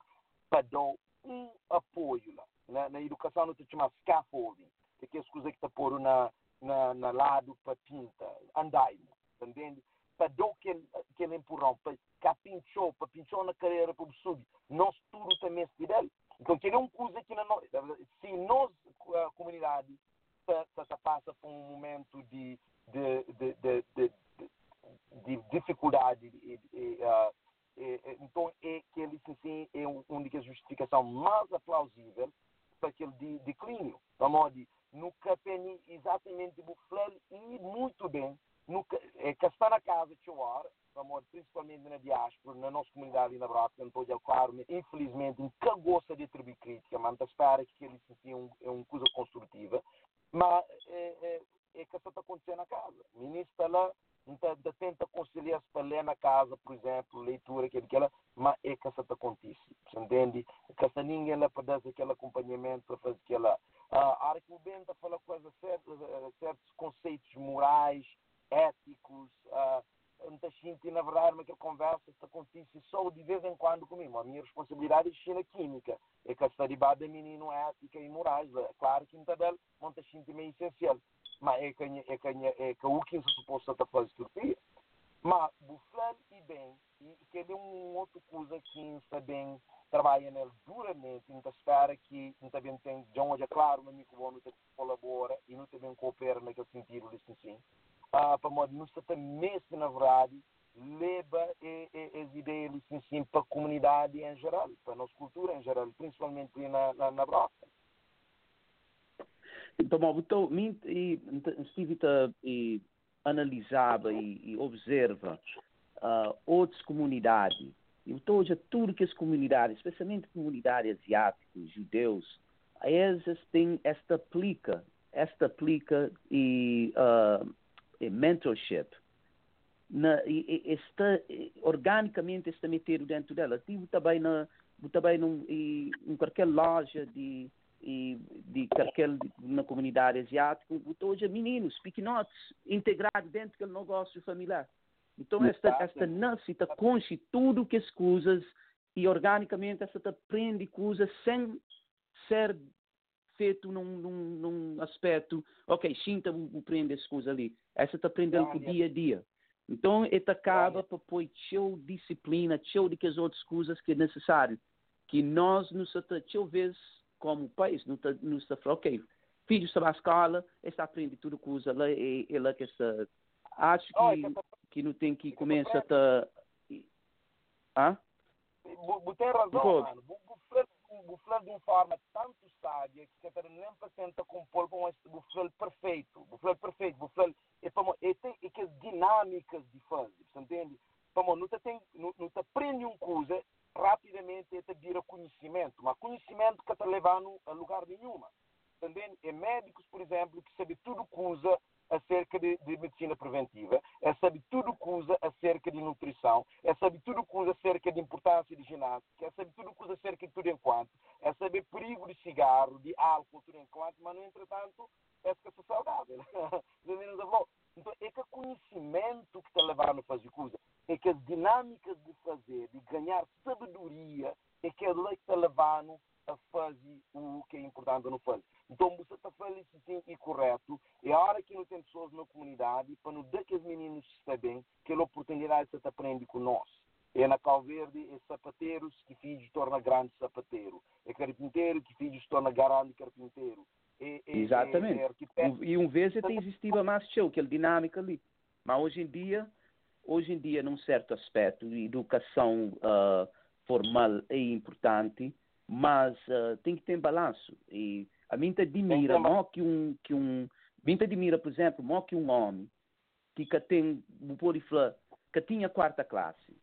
para dar um apoio lá. Na, na educação não se chama scaffolding, que é as coisas que está por na, na, na lado para pinta, andaime, entende? Para dar aquele, aquele empurrão, para capinchou, para pinchou na carreira para o subir nós tudo também se dele. Então, que é uma coisa que nós, se nós, a comunidade, se passa por um momento de, de, de, de, de, de dificuldade, e, e, uh, e, então é que ele sim, é uma única justificação mais plausível para aquele de, declínio. A modo nunca tem exatamente o e muito bem, nunca, é, que está na casa de chorar, principalmente na diáspora, na nossa comunidade na Brasília, então, é claro, infelizmente, gosta de atribuir crítica, mas espera que ele se um, é uma coisa construtiva, mas é, é, é que está acontecendo na casa. O ministro está lá, então, tenta conciliar para ler na casa, por exemplo, leitura, aquilo, aquela, mas é que está acontecendo, entende? Que essa ninguém lá para dar aquele acompanhamento, para fazer aquela... A hora que o Bento fala coisas certas, certos conceitos morais, éticos, uh, muita gente, na verdade, naquela conversa, está acontece só de vez em quando comigo. A minha responsabilidade é China Química. É que está debaixo da menino ética e morais. É claro que muita dela, muita gente é essencial. Mas é que, é que, é que o que se suposto está fazendo tudo Mas, buflar e bem, e que é uma outra coisa que está bem trabalha nele duramente, então espera que também tem, já hoje é claro, no microfone, colabora e não também coopera naquele sentido, assim, sim para mesmo na verdade leva as ideias para a comunidade em geral, para a nossa cultura em geral, principalmente na, na, na Broca. Então, então, e, Steve e, analisava e, e observa uh, outras comunidades. Então, hoje, tudo que as comunidades, especialmente comunidades asiáticas, judeus, eles têm, esta aplica, esta aplica e uh, mentorship, na, está, organicamente está metido dentro dela. Tive também, na, também num, em, em qualquer loja de, de qualquer na comunidade asiática, hoje meninos, pequenotes, integrados dentro daquele negócio familiar. Então, esta, esta necessita conche tudo que as coisas e organicamente esta aprende coisas sem ser feito num, num, num aspecto, ok, sinta o prende essa coisa ali. Essa está aprendendo com o dia a dia. Então, ele acaba para pôr teu disciplina, teu de que as outras coisas que é necessário. Que nós, nos teu vezes, como país, não está, não está ok, filho está na escola, está aprendendo tudo coisa lá, e ela que está, acho que, que não tem que começar a... Ah? Você tem razão, mano bufel de uma forma tanto sábia que você nem tenta compor com este bufel perfeito. Bufel perfeito, bufel é para e tem que dinâmicas de você entende? Para não te tem não, aprende uma coisa rapidamente te vira conhecimento, mas conhecimento que te leva a lugar nenhuma. Também é médicos, por exemplo, que sabem tudo coisa acerca de, de, medicina preventiva, é saber tudo que usa acerca de nutrição, é saber tudo que usa acerca de importância de ginástica, é saber tudo que usa acerca de tudo enquanto, é saber perigo de cigarro, de álcool, tudo enquanto, mas no entretanto é que é saudável. então é que o conhecimento que te levaram a fazer coisa, é que as dinâmicas de fazer, de ganhar sabedoria, é que é que te levaram a fazer o que é importante no fazer. Então, você está fazendo sim e correto. É a hora que não tem pessoas na comunidade, para não dar que os meninos sabem que a oportunidade você aprende com nós. É na Calverde, é sapateiros que filhos torna grande sapateiro. É carpinteiro que filhos torna grande carpinteiro. É, é, Exatamente. É, é e um vez até existia mais show, aquela dinâmica ali. Mas hoje em dia, hoje em dia, num certo aspecto, educação uh, formal é importante, mas uh, tem que ter balanço. E a mim te admira, mó que um, que um, mim te admira, por exemplo, mó que um homem que, que tem, por que tinha quarta classe,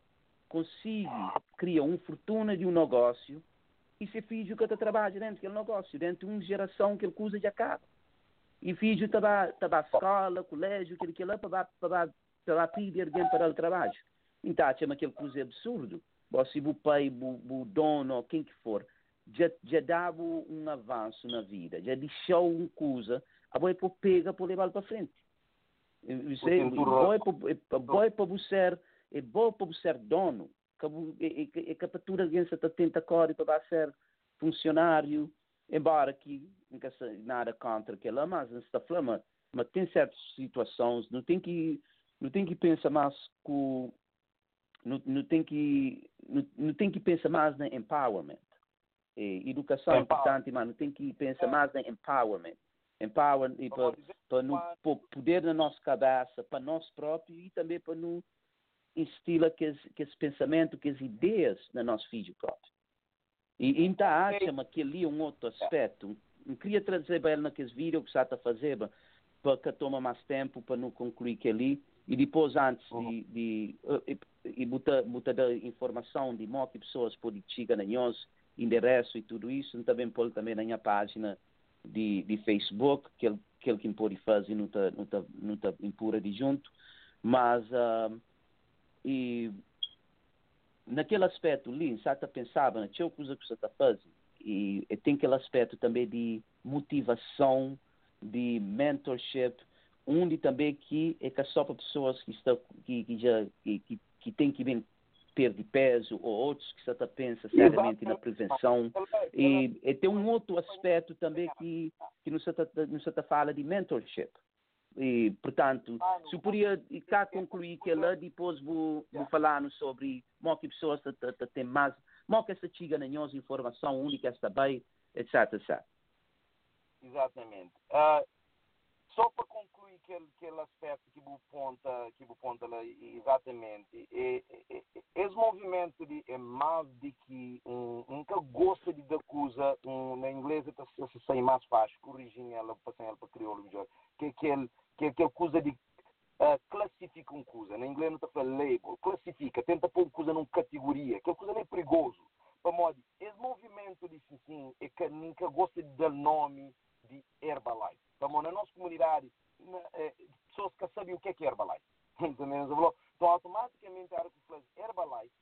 consiga criar uma fortuna de um negócio e se filho que está trabalha dentro daquele negócio, dentro de uma geração que ele usa de acaba. E filho está na escola, colégio, aquele que lá para para pedir alguém para o trabalho. Então, chama aquele coisa absurdo. Se o pai, o dono, quem que for, já, já dava um avanço na vida, já deixou uma coisa, a boa para pega para levar para frente. Você, boa para você, é bom para você ser dono, é captura alguém se tenta correr para ser funcionário, embora que nunca nada contra aquela, mas está falando, mas tem certas situações, não tem que não tem que pensar mais com não, não tem que não, não tem que pensar mais na empowerment e educação é importante, mano. Tem que pensar mais em empowerment. Empower e para, para, no, para poder na nossa cabeça, para nós próprios e também para não instilar que, que esse pensamento, que as ideias na nosso filho próprio. E então acha que ali um outro aspecto. Não queria trazer para ele naqueles vídeos que está a fazer, para que toma mais tempo para não concluir que ali. E depois, antes de, de, de e, e botar, botar informação de como que pessoas podem chegar na nós endereço e tudo isso, também pôr também na minha página de, de Facebook, que ele, que ele pode fazer não está não tá, não tá impura de junto, mas uh, e naquele aspecto ali, você está pensando naquela coisa que você está fazendo, e, e, tem aquele aspecto também de motivação, de mentorship, onde também que é que só para pessoas que estão que, que já que, que, tem que vir perder peso ou outros que está pensa seriamente na prevenção. E, e, tem um outro aspecto também que que nos está fala de mentorship. E portanto se podia cá concluir que lá depois vou, vou falar sobre como que pessoas têm mais como que essa chega na nossa informação que está bem etc etc exatamente. Uh, só para concluir aquele, aquele aspecto que o ponta, que o ponta lá, exatamente, é, é, esse movimento de, é mais de que um, um que gosta de da coisa, um, na inglesa se sai mais fácil, corrigir ela, passar ela para crioulo melhor, que é que aquele coisa de uh, classifica uma coisa, na inglês não está falando label, classifica, tenta pôr uma coisa numa categoria, aquela coisa é perigoso. Para modo, esse movimento de sim, é que nunca gosta de dar nome de Herbalife. Estamos na nossa comunidade, pessoas que sabem o que é, que é Herbalife. Então, automaticamente, a hora que faz Herbalife,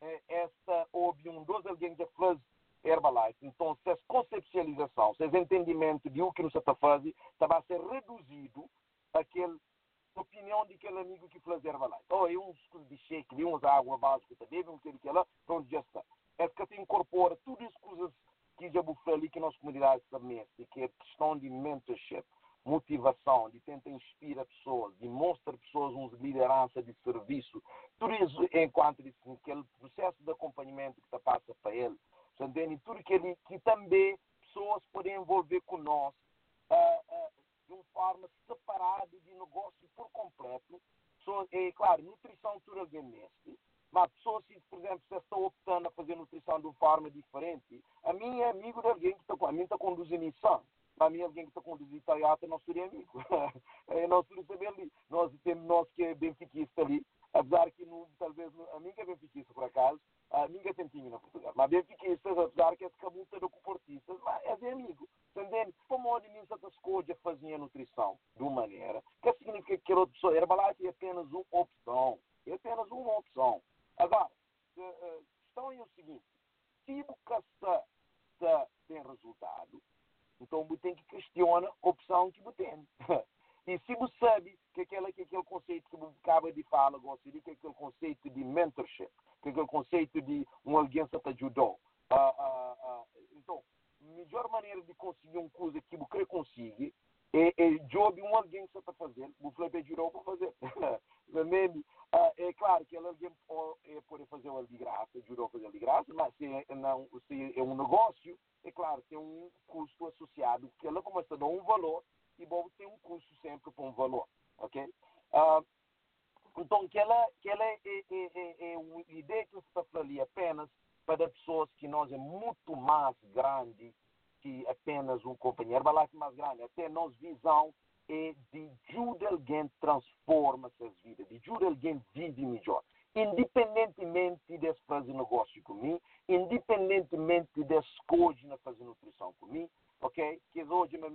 é, esta, houve um dos alguém que faz Herbalife. Então, se essa conceptualização, se esse entendimento de o que nos está fazendo, estava a ser reduzido àquela opinião de aquele amigo que faz Herbalife. Oh, é uns de shake, de uns água básica, bebe um que lá, pronto, já está. É que se incorpora tudo isso que já ali que a nossa comunidade submete, que é questão de mentorship, motivação, de tentar inspirar pessoas, de mostrar pessoas uma liderança de serviço, tudo isso enquanto aquele processo de acompanhamento que está passa para ele, entende? Tudo que, ele, que também pessoas podem envolver conosco uh, uh, de uma forma separada de negócio por completo. So, é claro, nutrição tudo alguém mesmo, mas pessoas, se, por exemplo, se estão optando a fazer nutrição de uma forma diferente, a mim é amigo de alguém que está com a mim está conduzindo Nissan. Para mim, alguém que está conduzindo Toyota não seria amigo. é, nós saber ali. Nós temos nós que é benfiquista ali, apesar que talvez a que é benfiquista por acaso, a mim que é tentinho na Portugal. Mas benfiquistas, apesar que é de multa do comportistas, mas é de amigo. Entendendo? Como a mim se escolha fazer a nutrição de uma maneira, que significa que outra pessoa, Herbalife é apenas uma opção. É apenas uma opção. Agora, a questão é o seguinte, se o caça tem resultado, então você tem que questionar a opção que você tem. E se você sabe que aquele, que aquele conceito que você acaba de falar, você que aquele conceito de mentorship, que aquele conceito de um alguém que te ajudou. Então, a melhor maneira de conseguir uma coisa que você consegue é, é job um alguém você está fazendo, o Felipe ajudou para fazer. Mesmo, é claro que alguém pode, pode fazer o de graça, ajudou a fazer de graça, mas se, é, não, se é um negócio, é claro, tem um custo associado, que ela começa a dar um valor e bom tem um custo sempre com um valor, ok? Uh, então, que ela, que ela é, é, é, é uma ideia que está ali apenas para pessoas que nós é muito mais grande que apenas um companheiro, mas mais grande, até nós visão é de ajudar alguém transforma suas vidas, de ajudar alguém vive melhor independentemente de fazer negócio comigo, independentemente de escolha fazer nutrição comigo, ok? Que hoje é uma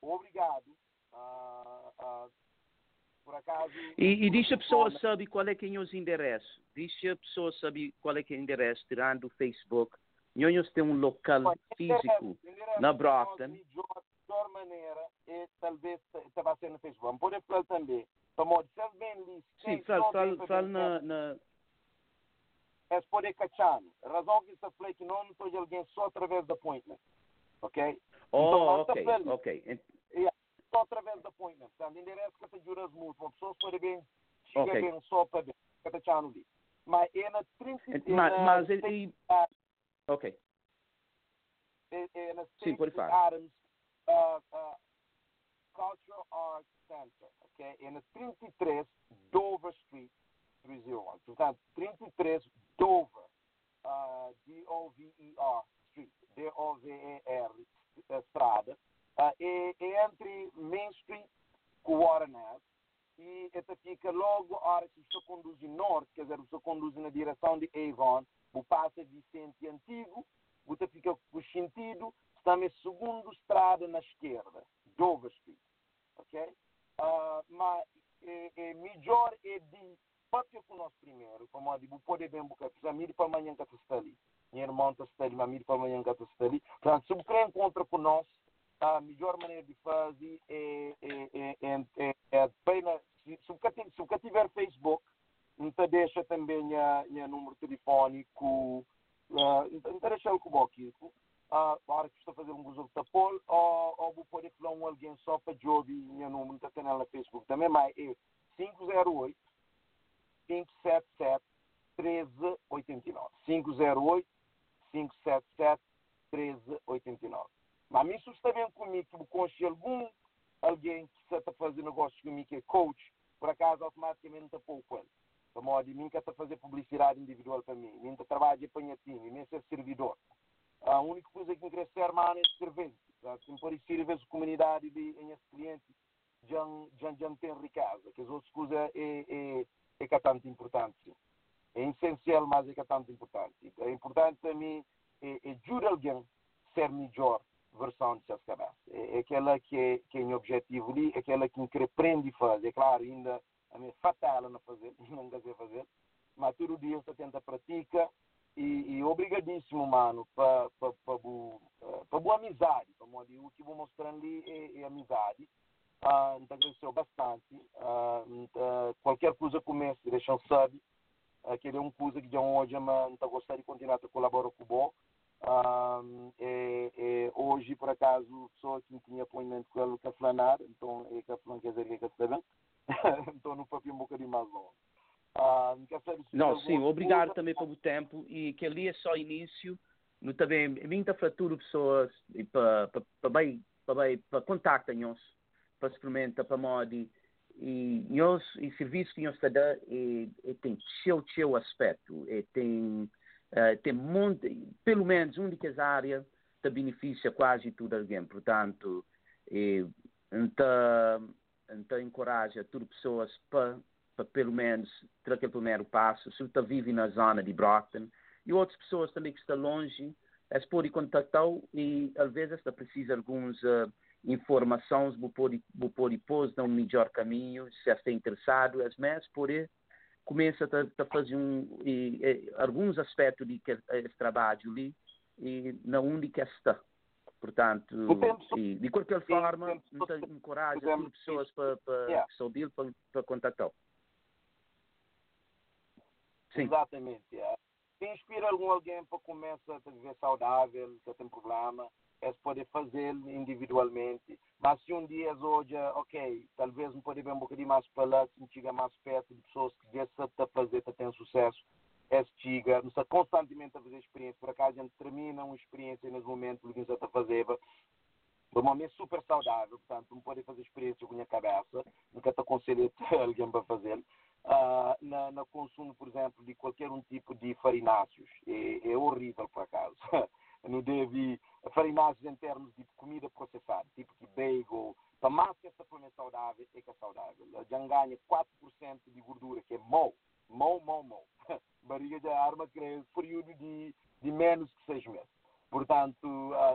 obrigado. Por acaso. E, e deixa a pessoa saber qual é que é os endereços. Deixa a pessoa saber qual é que é o endereço, tirando o Facebook. Nós tem um local físico na Brockton. De melhor maneira, e talvez estava sendo no Facebook. Falar também. Bem. Sim, fala, na, na... É poder cachar. Razão que está falando que não estou de alguém só através da appointment. Ok? Oh, ok, ok. Yeah só através de appointment. Portanto, endereço que te juras muito. Uma pessoa pode bem, chega okay. bem só para ver, que te chano ali. Mas é na 30... Mas, mas ele... Ok. É, é na Sim, pode falar. Adams uh, uh, Cultural Arts Center, ok? É na 33 Dover Street 301. Portanto, 33 Dover, uh, D-O-V-E-R D-O-V-E-R, estrada. Uh, é, é, entre Main Street Warren Ave e esta fica logo a hora que você conduz norte, quer dizer, você conduz na direção de Avon, o passa Vicente Antigo, você fica com sentido, na segunda estrada na esquerda, Dover Street, ok? Uh, mas é, é melhor é de papel com nós primeiro, para poder bem buscar, precisa mir para amanhã que está ali, minha irmã está mas mir para amanhã que está ali, portanto, se você encontra com nós, a melhor maneira de fazer é, é, é, é, é apenas, se, se você tiver Facebook, então deixa também a, a número telefónico, uh, então deixa o uh, para que estou a fazer um uso de tapol, ou, ou vou poder falar um alguém só para Jody, meu número está no Facebook também, mas é 508 577 1389. 508 577 1389. Mas está bem comigo, que conheço algum alguém que está fazer negócio comigo, que é coach, por acaso automaticamente está pouco ele. De modo, que está a fazer publicidade individual para mim, mim está a trabalhar para time, mim é servidor. A única coisa que me ser, mano, é escrever. Se por isso servir a comunidade de em clientes, já, já, já tem riqueza, que as outras coisas é, é, é, é importante. É essencial, mas é que é tanto importante. É importante para mim, é, é ajudar alguém ser melhor versão de suas cabeças. É, é aquela que é, que é o objetivo ali, é aquela que me quer aprender a fazer. É claro, ainda a minha fatal não fazer, não quer fazer, mas todo dia você tenta praticar e, e obrigadíssimo, mano, para para boa amizade. Para o que vou mostrando ali é, é amizade. Uh, então agradeceu bastante. Uh, uh, qualquer coisa comece, deixam sabe. Que é uma coisa que já hoje, mas gostaria de continuar a colaborar com o Bo. Um, é, é, hoje, por acaso, pessoa que tinha apoiamento com ele que flanar, então é que flan quer dizer que é que bem. então no papel um bocadinho mais longo. Um, não, sim, obrigado também pelo tempo e que ali é só início. No também, muita fratura pessoas e para para bem para bem para contactar-nos para experimentar para modo e nós e serviço que nós está e, e tem seu seu aspecto e tem Uh, tem monte, pelo menos uma das áreas que beneficia quase tudo alguém. Portanto, então, então encoraja todas as pessoas para, pelo menos ter aquele primeiro passo. Se você vive na zona de Brockton e outras pessoas também que estão longe, elas podem contactar e às vezes está precisa de algumas uh, informações, vou pode, vou pôr um melhor caminho, se está interessado, as mesmas podem começa a, a fazer um, e, e, alguns aspectos de que esse trabalho ali e na que está. Portanto, e, de qualquer forma, encoraja as pessoas para, para yeah. para, para contactar. Sim. Exatamente. Yeah. se inspira algum alguém para começar a viver saudável, que tem problema, é poder fazer individualmente. Mas se um dia hoje, ok, talvez me pode ver um bocadinho mais para lá, se me chega mais perto de pessoas que já sabem fazer, que têm sucesso, é chega, não está constantemente a fazer experiência, por acaso a gente termina uma experiência nesse momento, que está a fazer, uma maneira super saudável, portanto, não pode fazer experiência com a minha cabeça, nunca te aconselho alguém para fazer. Uh, na, no consumo, por exemplo, de qualquer um tipo de farináceos. É, é horrível, por acaso. não deve em termos de comida processada, tipo que bagel, para essa forma é saudável, é que é saudável. Já ganha 4% de gordura, que é mau, mau, mau, mau. Barriga de arma cresce período de, de menos que seis meses. Portanto,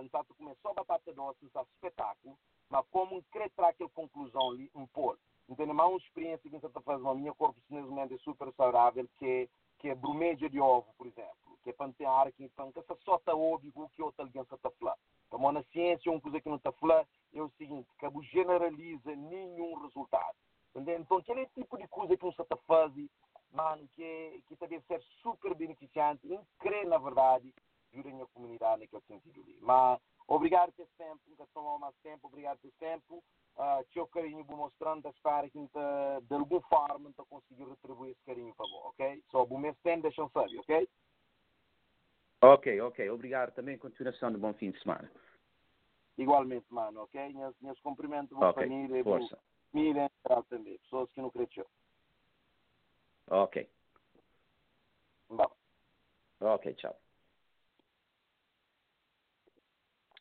não comer só batata doce, não espetáculo, mas como tirar aquela conclusão ali, impor. Entende? Mas uma experiência que está fazendo, o meu corpo momento é super saudável, que é, que é brumédia de ovo, por exemplo, que é para ter ar que então, que essa só está óbvio que outra alguém está falando. Então, na ciência, uma coisa que não está falando é o seguinte, que generaliza nenhum resultado. Entende? Então, aquele tipo de coisa que não está fazendo, mano, que, que deve ser super beneficiante, e crer, na verdade, ajudem a comunidade naquele sentido ali. Mas, obrigado por esse tempo, nunca tomou mais tempo, obrigado por esse tempo uh, teu carinho vou mostrando espero que de, alguma forma te conseguir retribuir esse carinho para você, ok? Só o mês tem, deixam saber, ok? Ok, ok. Obrigado também. Continuação de bom fim de semana. Igualmente, mano, ok? Meus, meus cumprimentos à okay. família e Força. família também. Pessoas que não cresceram. Ok. Bye. Ok, tchau.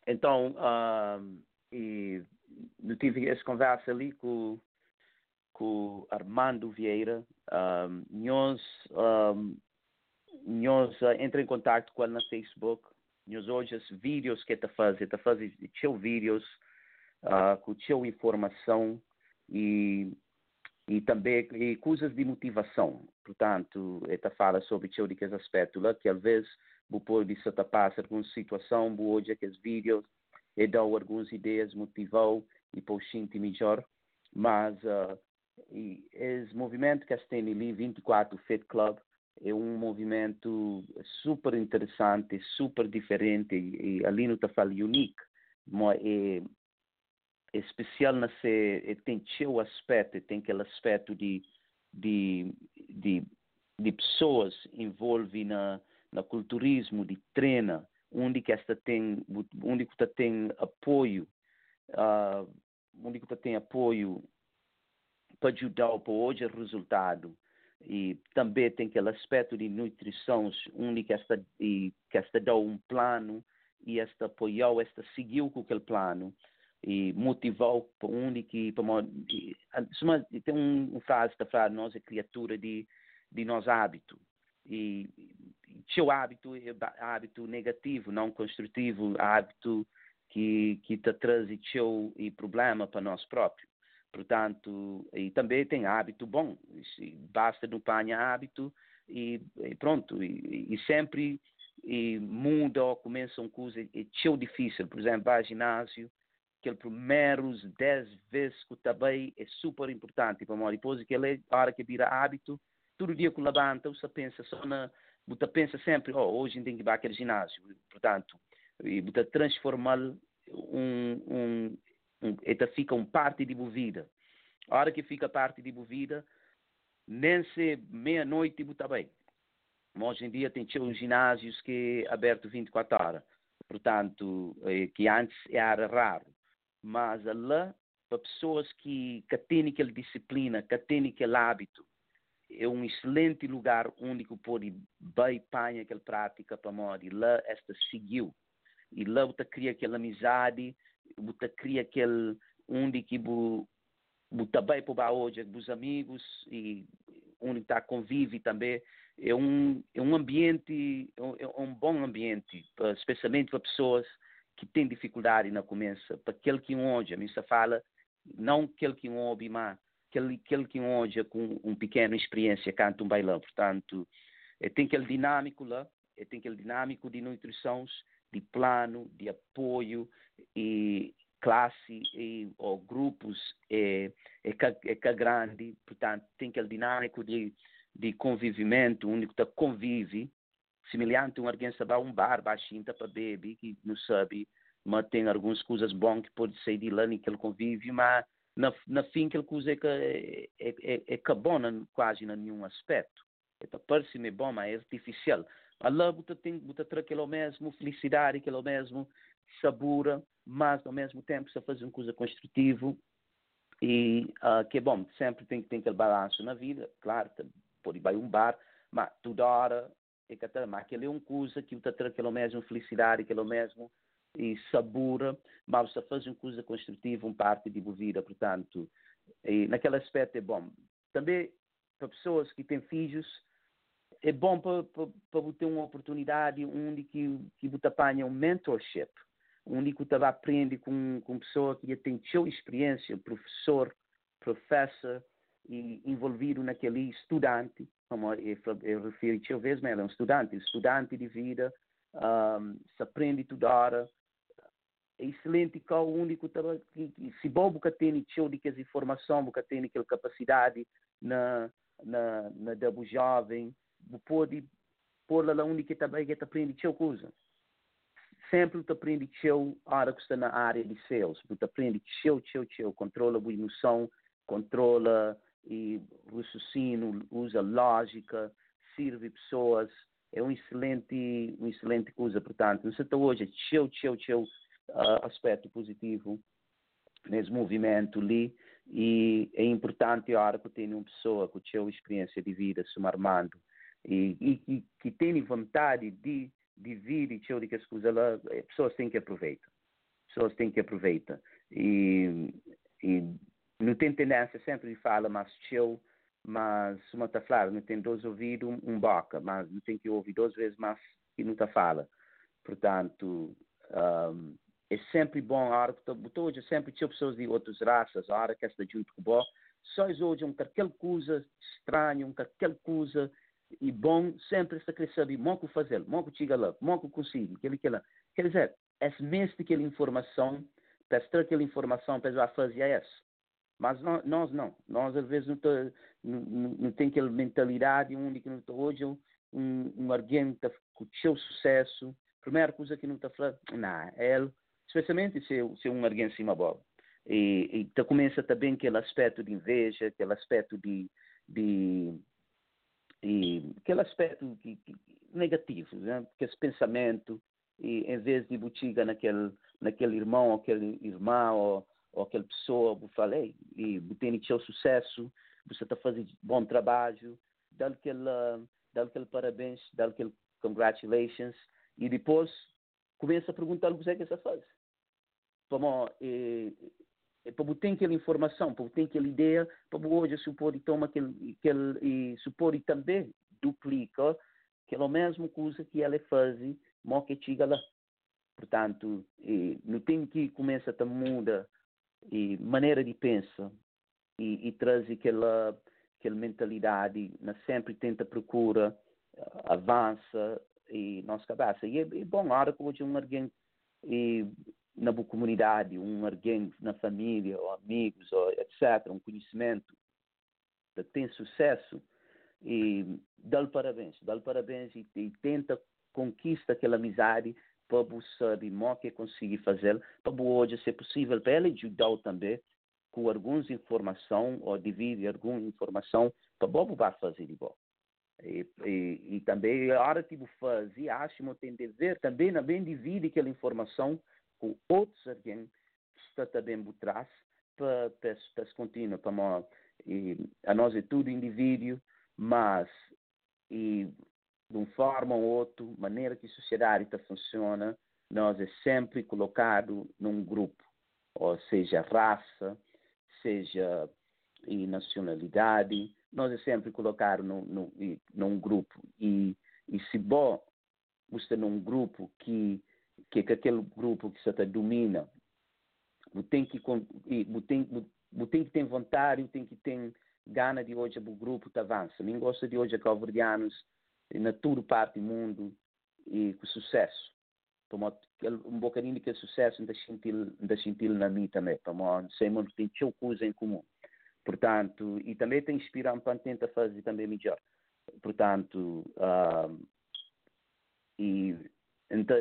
Então, um, e eu tive essa conversa ali com, com Armando Vieira. Um, nós, um, nós entra em contato com ele na Facebook. Nós hoje os vídeos que está fazendo, está fazendo seu vídeos uh, com seu informação e e também e coisas de motivação. Portanto, está fala sobre que aspecto lá, que às vezes o pode se por uma situação, hoje aqueles vídeos e deu algumas ideias, motivou e pôs sentir melhor. Mas uh, e esse movimento que tem ali, 24 Fit Club, é um movimento super interessante, super diferente e, e ali está falando único, mas é, é especial na se tem seu aspecto, tem aquele aspecto de de, de, de pessoas envolvidas na, na culturismo, de treina, onde que esta tem, onde que tem apoio, uh, onde que tem apoio para ajudar para hoje o resultado. E também tem aquele aspecto de nutrição onde que esta e que esta dá um plano e esta apoiou esta seguiu com aquele plano e motivou para onde que para tem um, um frase da frase nós é criatura de de nós hábito e seu hábito é hábito negativo, não construtivo, hábito que que te traz seu e problema para nós próprios. Portanto, e também tem hábito bom. Basta não apanhar hábito e, e pronto. E, e, sempre e muda ou começa uma coisa é tão difícil. Por exemplo, vai ao ginásio, aqueles primeiros 10 vezes que também é super importante para nós. Depois que ele, a hora que vira hábito, todo dia que levanta, você pensa só na. Você pensa sempre, oh, hoje tem que ir para aquele ginásio. Portanto, e você transformar um, um, um, então fica um parte de vida. A hora que fica parte de vida, nem se meia-noite está bem. Hoje em dia tem uns ginásios que é aberto 24 horas. Portanto, eh, que antes era raro. Mas lá, para pessoas que, que têm aquela disciplina, que têm aquele hábito, é um excelente lugar onde pode bem apanhar aquela prática para morrer. Lá esta seguiu. E lá você cria aquela amizade, você cria aquele onde que você bem para hoje, os amigos e onde está convive também. É um, é um ambiente, é um bom ambiente, especialmente para pessoas que têm dificuldade na começa. Para aquele que hoje, a mim fala, não aquele que ouve, mas aquele, aquele que hoje com uma pequena experiência canta um bailão. Portanto, é, tem aquele dinâmico lá, é, tem aquele dinâmico de nutrição, de plano, de apoio e classe e, ou grupos é, é, é, é grande, portanto, tem aquele dinâmico de, de convivimento, onde você convive semelhante um alguém sabe um bar baixinho para beber que não sabe mas tem algumas coisas boas que pode sair de lá naquele convívio mas na, na aquela coisa é que é, é, é, é que bom quase em nenhum aspecto. Para parecer bom mas é artificial. Lá você tem você ter aquilo mesmo felicidade aquilo mesmo sabor mas ao mesmo tempo você faz uma coisa construtiva e uh, que é bom sempre tem tem aquele balanço na vida claro pode ir um bar mas toda hora é que mas aquele é uma coisa que você ter aquilo mesmo felicidade aquilo mesmo e sabor, mas você faz uma coisa construtiva, um parte de vida, portanto, naquele aspecto é bom. Também para pessoas que têm filhos, é bom para, para, para ter uma oportunidade onde que, que você apanha um mentorship, onde você vai aprender com, com pessoa que já tem sua experiência, professor, professor, e envolvido naquele estudante, como eu, eu refiro eu vezes, mas é um estudante, estudante de vida, um, se aprende toda hora, excelente que é único que se bom que tem show de que as informação que tem aquela capacidade na na na da jovem pode por lá única também que aprende show coisa sempre tu aprende show hora que está na área de sales tu aprende show show show controla a emoção controla e raciocínio usa lógica serve pessoas. É um excelente um excelente coisa portanto. Não sei hoje show show show uh, aspecto positivo nesse movimento ali e é importante a hora que tem uma pessoa com a sua experiência de vida se armando e, e, e que tem vontade de, de vir e de que as coisas lá, as pessoas têm que aproveitar pessoas têm que aproveitar. E, e não tem tendência sempre de falar mas show mas uma está falando não tem dois ouvidos um, um boca mas não tem que ouvir duas vezes mais que não está fala. Portanto um, é sempre bom a hora que hoje sempre tinha pessoas de outras raças, a hora que esta junto com bom, só hoje um qualquer coisa estranho, um qualquer coisa e bom, sempre está querer saber, como que fazer, que chega lá, que consigo, aquele que lá. Quer dizer, é mesmo aquela informação, extrair aquela informação, para fazer essa. Mas nós, não, nós às vezes não, tá, não, não, tem aquela mentalidade única, não tá, hoje um, um alguém que seu sucesso, primeira coisa que não está falando, não, ele especialmente se, se um alguém se bola. E, e então começa também aquele aspecto de inveja, aquele aspecto de, de aquele aspecto que, que, negativo, né? que esse pensamento, e em vez de botiga naquele, naquele irmão, ou aquele irmão, ou, ou aquela pessoa, eu falei, e tem seu sucesso, você está fazendo bom trabalho, dá aquele, dá aquele parabéns, dá aquele congratulations, e depois começa a perguntar o que é você faz para eh, para ter aquela informação, para ter aquela ideia, para hoje se pode tomar aquele, aquele e se pode também duplica aquela mesma coisa que ela faz, mas que chega lá. Portanto, e, não tem que começar a mudar e maneira de pensar e, e aquela aquela mentalidade, na sempre tenta procura, avança e nossa cabeça. E é, é bom, a hora que hoje um alguém e na comunidade, um alguém na família, ou amigos, ou etc., um conhecimento que tem sucesso, e dá-lhe parabéns, dá-lhe parabéns e, e, tenta conquista aquela amizade para saber o que conseguir fazer, para hoje, se possível, para ele ajudar também com algumas informação ou dividir alguma informação para o vai fazer de bom. E, e, e, também a hora que você faz, acho que tem dever também, também divide aquela informação com outros alguém que está também por trás para, para, se continuar, para e a nós é tudo indivíduo, mas e de uma forma ou outra, maneira que a sociedade funciona, nós é sempre colocado num grupo, ou seja, raça, seja e nacionalidade, nós é sempre colocado num, num grupo. E, e se bom, você num grupo que que, que aquele grupo que você domina tem que tem, tem que ter vontade, tem que ter gana de hoje o grupo te avança. Mim gosta de hoje calverdianos na toda parte do mundo e com sucesso. Um bocadinho de sucesso ainda sentir, na mim também, como sempre tem muita coisa em comum. Portanto, e também tem inspirado para tentar fazer também melhor. Portanto, uh, e então,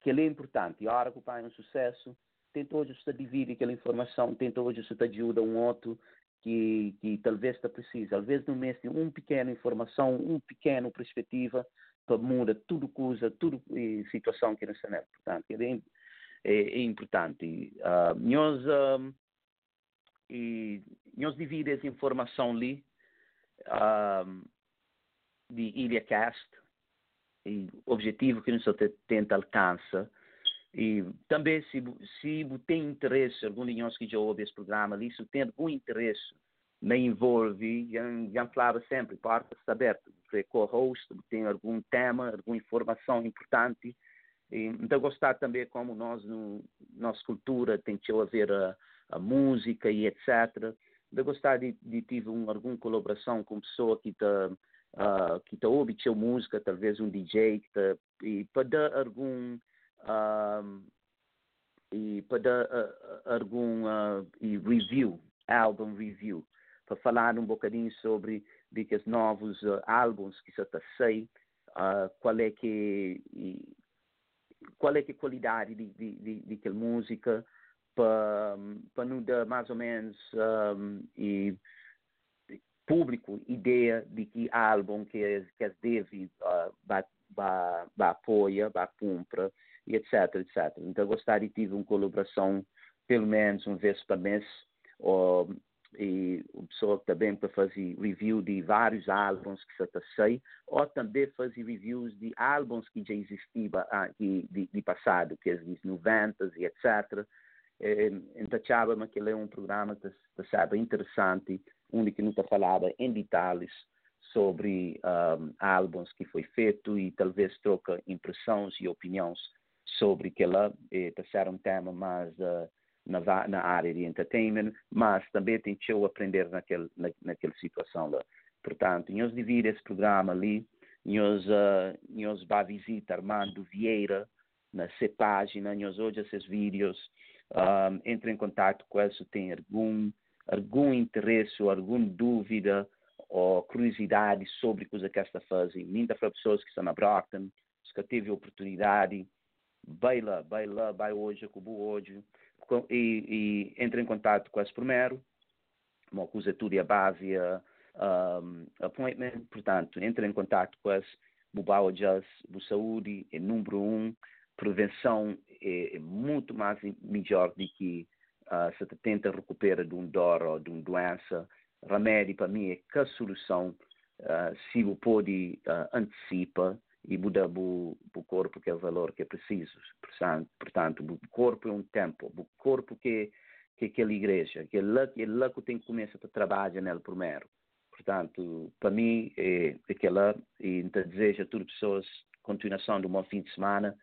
que ele é importante. E a hora que o pai é um sucesso, tenta hoje você dividir aquela informação, tenta hoje você ajuda um outro que, que talvez está precisa. Às vezes no mês de uma pequena informação, uma pequena perspectiva, para mudar tudo coisa, tudo situação que nós temos. Portanto, é, é, é importante. Uh, nós, uh, e, nós dividimos essa informação ali uh, de Ilha Cast, e objetivo que nós tenta alcançar e também, se, se tem interesse, algum de nós que já ouve esse programa se tem algum interesse, me envolve, já, já falava sempre, portas abertas, você co-host, tem algum tema, alguma informação importante, e, então gostar também como nós, no, nossa cultura, tem que haver a, a música e etc., de gostar de, de um, alguma colaboração com pessoa que está uh, que está ouvindo música, talvez um DJ que tá, e para dar algum um, e para dar uh, algum uh, review, álbum review, para falar um bocadinho sobre de que os novos álbuns que está sair, uh, qual é que e, qual é que a qualidade de, de, de, de música para para nos dar mais ou menos um, e público ideia de que álbum que é, que é deve vai, apoia, vai compra e etc, etc. Então, gostaria de ter uma colaboração, pelo menos uma vez por mês, ou, e o pessoa também para fazer review de vários álbuns que já sei, ou também fazer reviews de álbuns que já existiam ah, de, de, passado, que é dos 90 e etc. É, então, achava que ele é um programa que está interessante, nunca falava em detalhes sobre um, álbuns que foi feito e talvez troca impressões e opiniões sobre que ela eh, ser um tema mais uh, na, na, área de entertainment, mas também tentou aprender naquele, na, naquela situação lá. Portanto, nós dividimos esse programa ali, nós, uh, nós vamos visitar Armando Vieira na sua página, nós hoje esses vídeos, um, entre em contato com se tem algum, algum interesse ou alguma dúvida ou curiosidade sobre o que está fazendo. Muitas pessoas que estão na Brockton, que teve oportunidade vai lá, vai lá, vai hoje, acabou hoje, e, e entra em contato com esse primeiro, uma coisa tudo a base um, appointment, portanto, entra em contato com esse, o Jazz, o saúde é número um, prevenção é, é muito mais melhor do que uh, se tenta recuperar de um dor ou de uma doença. Remédio, para mim, é que a solução, uh, se o pode uh, antecipa, e mudar o, o corpo que é o valor que é preciso. Portanto, o corpo é um templo, o corpo que que é aquela igreja, que é lá que, é lá que tem que começar a trabalhar nele primeiro. Portanto, para mim, é aquela, e então desejo a todas as pessoas continuação de um bom fim de semana.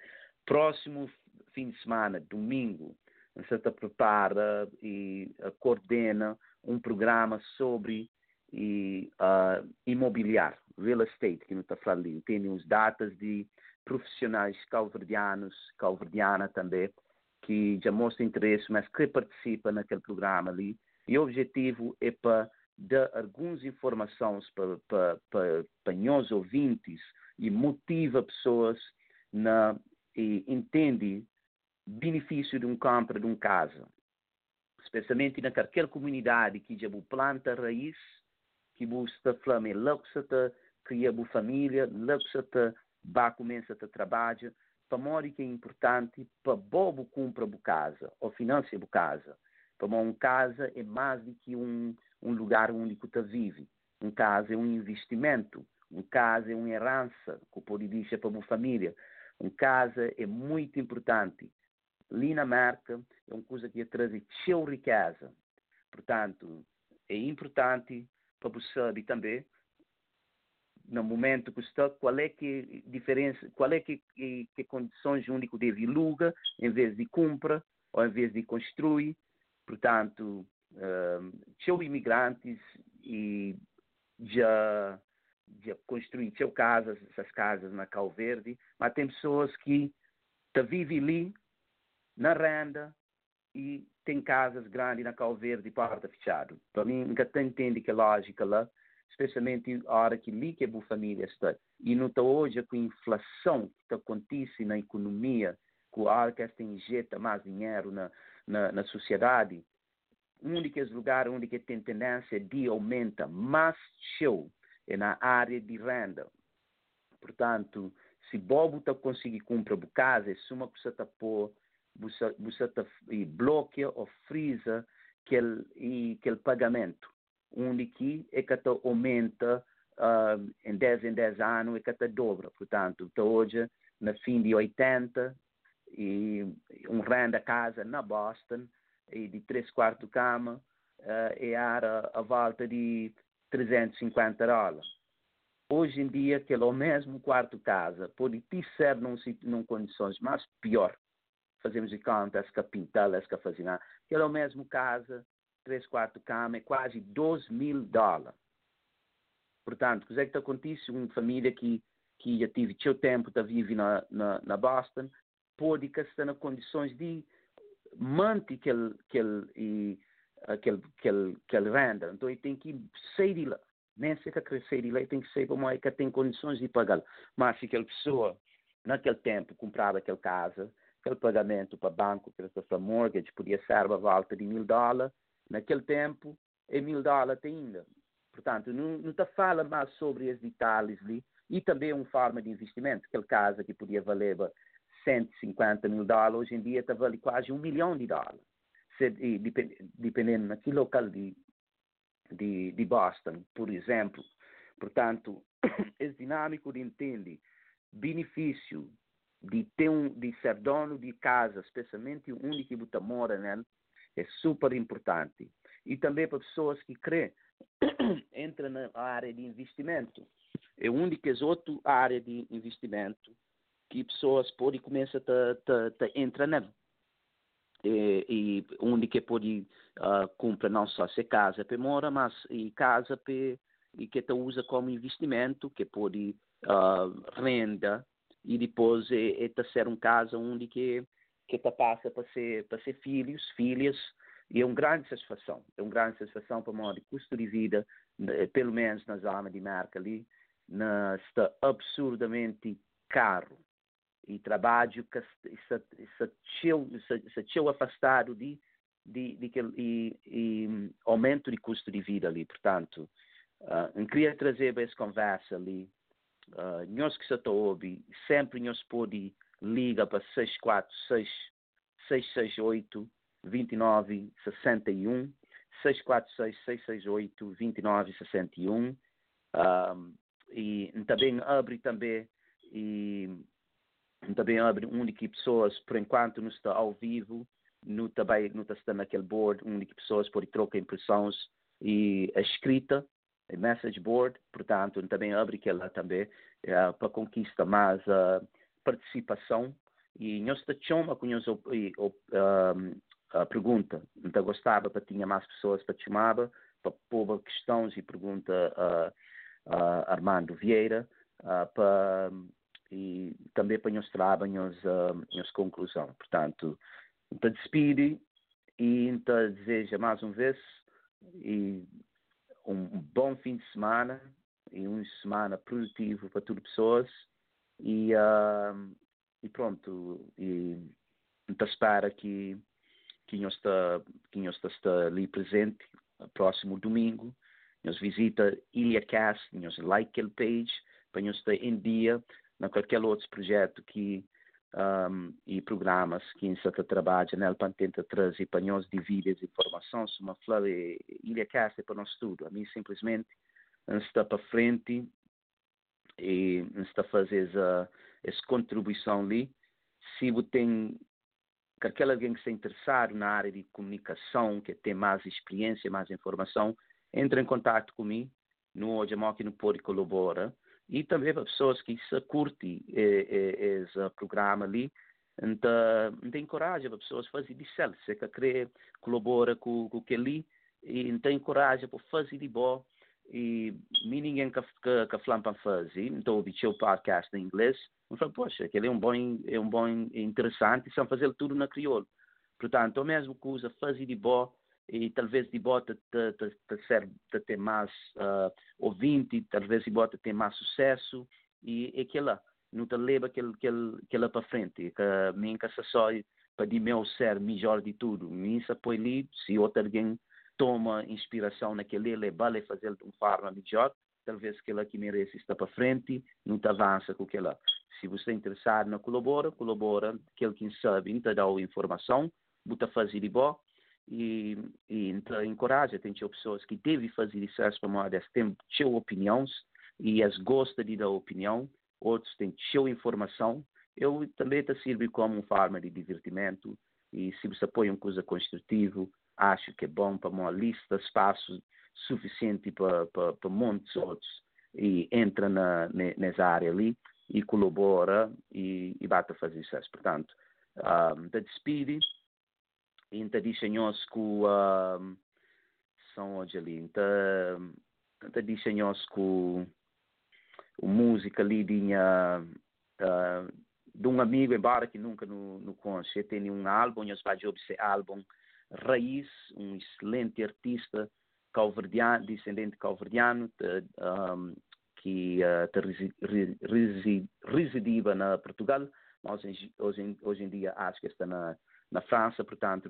Próximo fim de semana, domingo, você está prepara e coordena um programa sobre e, uh, imobiliário real estate, que não está falando, tem uns datas de profissionais calverdianos, calverdiana também, que já mostram interesse, mas que participam naquele programa ali. E o objetivo é para dar algumas informações para, para, nós ouvintes e motiva pessoas na, e entende benefício de um compra de uma casa. Especialmente naquela comunidade que já planta raiz, que busca flame, está cria boa família, te vai começa a trabalhar, para mori que é importante, para bobo compra a casa, ou financia a casa. Para uma casa é mais do que um, um lugar onde você vive. Um casa é um investimento, um casa é uma herança, que pode dizer para a família. Um casa é muito importante. Ali na marca é uma coisa que traz cheio riqueza. Portanto, é importante para você também no momento que está, qual é que diferença, qual é que, que, que condições único deve luga em vez de compra ou em vez de construir. Portanto, uh, imigrantes e já já construíram casas, essas casas na Cal Verde, mas tem pessoas que vivem ali na renda e tem casas grandes na Cal Verde e porta fechada. Para mim, nunca entende que a lógica lá especialmente a hora que li que a família está. E não está hoje com a inflação que acontece na economia, com a hora que esta injeta mais dinheiro na, na, na sociedade, um dos lugares onde tem tendência de aumenta mais show é na área de renda. Portanto, se Bobo está conseguir comprar casa, é uma coisa está por você bloqueia ou frisa aquele, aquele pagamento, onde que é que aumenta uh, em 10 em 10 anos, é que dobra. Portanto, hoje, na fim de 80, e um renda casa na Boston, e de 3 quartos cama, uh, era a volta de 350 dólares. Hoje em dia, aquele é mesmo quarto casa pode ser num, num condições mais pior fazemos de conta, essa pintar, essa fazer, que é o mesmo casa, três quartos cama, é quase 12 mil dólares. Portanto, o que é que acontece? Uma família que, que já tive seu tempo, está vive na, na, na Boston, pode estar nas condições de manter aquele, aquele, aquele, aquele, aquele renda. Então, ele tem que sair de lá. Nem se quer sair de lá, tem que sair como é que tem condições de pagar. Mas se aquela pessoa, naquele tempo, comprava aquela casa, aquele pagamento para banco, que era mortgage, podia ser a volta de mil dólares, naquele tempo é mil dólares ainda. Portanto, não, não te fala mais sobre os detalhes ali e também uma forma de investimento. Aquele casa que podia valer 150 mil dólares, hoje em dia está vale quase um milhão de dólares. Se, e, dependendo naquele local de, de, de Boston, por exemplo. Portanto, é dinâmico de entender benefício de ter um, de ser dono de casa, especialmente onde que você mora, né? É super importante. E também para pessoas que creem, entra na área de investimento. É é outra área de investimento que pessoas podem começar a, entrar nela. E, e onde que pode uh, comprar não só se casa para morar, mas e casa para e que usa como investimento, que pode uh, renda e depois é, é ser um caso onde que que tá passa para ser para ser filhos, filhas e é uma grande satisfação, é uma grande satisfação para modo de custo de vida, né, pelo menos na zona de marca ali, na, está absurdamente caro. E trabalho que está, está, está, afastado de de, de, de e, e, aumento de custo de vida ali, portanto, uh, eu queria trazer essa conversa ali Uh, nós que está ouve, sempre nós pode ligar para 646 668 2961 646 668 2961 um, e também abre também e também abre de pessoas por enquanto não está ao vivo não também não está naquele board onde pessoas podem trocar impressões e a escrita message board, portanto, também abre aquela também uh, para conquista mais uh, participação e nós chamamos com nós a pergunta, então gostava para tinha mais pessoas para chamar para pôr questões e pergunta a, a Armando Vieira uh, para e também para nós trabalhos nossa conclusão. Portanto, então despide e então deseja mais uma vez e um bom fim de semana e uma semana produtivo para todas as pessoas e, uh, e pronto e então espera que que está que nós está ali presente próximo domingo nós visita Ilha Cast nós like aquele page para nós estar em dia na qualquer outro projeto que um, e programas que em Santa trabalha né, para tentar trazer para nós dividir informações uma flor ilha casa para nós tudo a mim simplesmente está para frente e está a fazer essa, essa contribuição ali. Se você tem aquele alguém que está interessado na área de comunicação que tem mais experiência mais informação entre em contato comigo no hoje que não pode colaborar e também para pessoas que se curtem esse programa ali, então, então encoraja para pessoas a fazer de certo, se que querer colabora com, com aquele e então encoraja para fazer de bom e ninguém que, que, para fazer, então ouvi o podcast em inglês, eu falo, poxa, aquele é um bom, é um bom interessante, são fazer tudo na crioulo. Portanto, o mesmo que usa fazer de bom e talvez de te, te, te, ser, te ter mais uh, ouvinte, talvez de bota ter mais sucesso. E aquela não te leva aquele, aquele, aquele para frente, que mim que só para de meu ser melhor de tudo, mim se apoio ali, se outro alguém toma inspiração naquele, ele vale fazer de uma forma melhor, talvez aquela que merece estar para frente, não te avança com aquela. Se você é interessado na colabora, colabora, aquele que sabe, te dá a informação, bota fazer de bom, e, e então, encoraja, tem pessoas que devem fazer isso para moda, têm suas opiniões e as gostam de dar opinião, outros têm sua informação. Eu também te serve como uma forma de divertimento e se você apoia uma coisa construtiva, acho que é bom para uma lista de espaços suficiente para, para, para muitos outros e entra na, nessa área ali e colabora e, e bate a fazer sucesso. Portanto, um, ah, te despide Inta disenhos ku um, são hoje ali. Inta, inta disenhos ku música ali dinha uh, de um amigo embora que nunca no, no conhece. Tem um álbum, eu vai esse álbum Raiz, um excelente artista calverdiano, descendente calverdiano, um, que uh, residia na Portugal, mas hoje, hoje, hoje em dia acho que está na na França, portanto,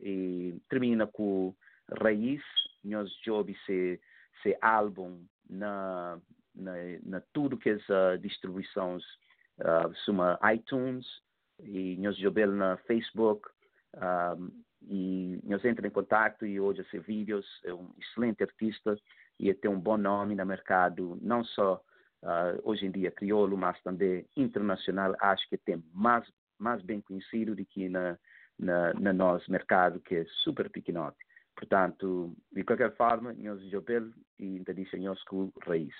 e termina com Raiz, nós jogamos esse, esse álbum na, na, na tudo que é uh, distribuições, uh, suma iTunes, e nós jogamos na Facebook, um, e nós entramos em contato e hoje esse vídeos, é um excelente artista e tem um bom nome no mercado, não só uh, hoje em dia crioulo, mas também internacional, acho que tem mais mais bem conhecido do que na, na, na nosso mercado, que é super pequenote. Portanto, de qualquer forma, nós jogamos e tradicionamos com raiz.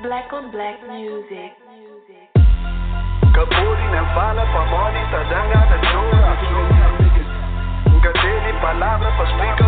Black on Black Music. Kaburi nem fala pra monita dangada chora Nunca palavra pra explicar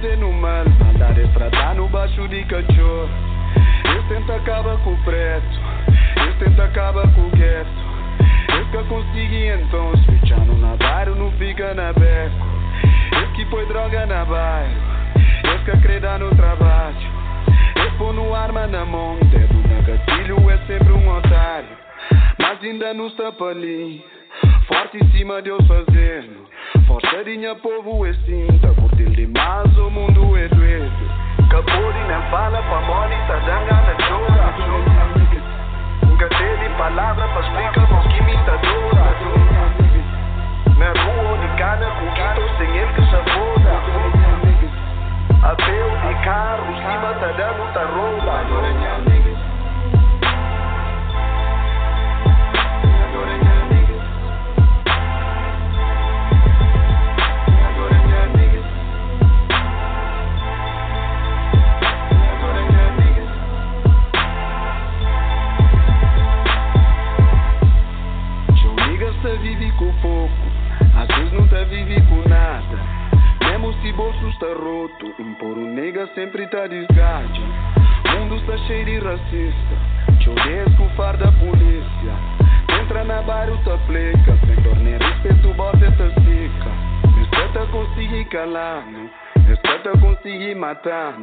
de no mal estratar no baixo de cachorro Eu tento acabar com o preto Eu. Tento acabar com o gueto Eu que consegui então Switchando na bairro não fica na beco Eu que põe droga na bairro Eu que acredita no trabalho Eu pôr no arma na mão Dedo na gatilho é sempre um otário Mas ainda não está ali Forte em cima Deus fazendo Força dinha povo é cinta demais o mundo é Capuri nem fala chora Nunca teve palavra pra explicar que me tá dura Na rua de sem ele que Apeu de carro Cima tá dando tá impor um nega sempre tá desgaste. Mundo está cheio de racista, te com o far da polícia. Entra na bairro tá pleca, sem dor nem respeito, bota essa seca. Respeita conseguir calar, respeita conseguir matar.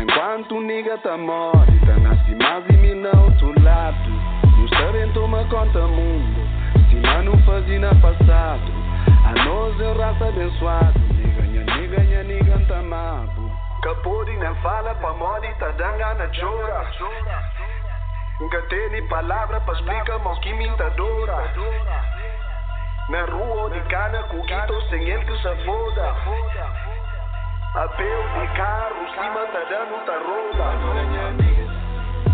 Enquanto o nega tá morre, tá nasce mais de milhão do lado. Não sabem tomar conta mundo, se não fazia no passado. A nós é raça abençoado ganha ninguém tá mapo Capuri nem fala pra mori tá danga na chora Nunca tem palavra para explicar mal que me. Na rua de cana, com guito sem ele que se foda. Apelo de carro, cima tá dando tá roda.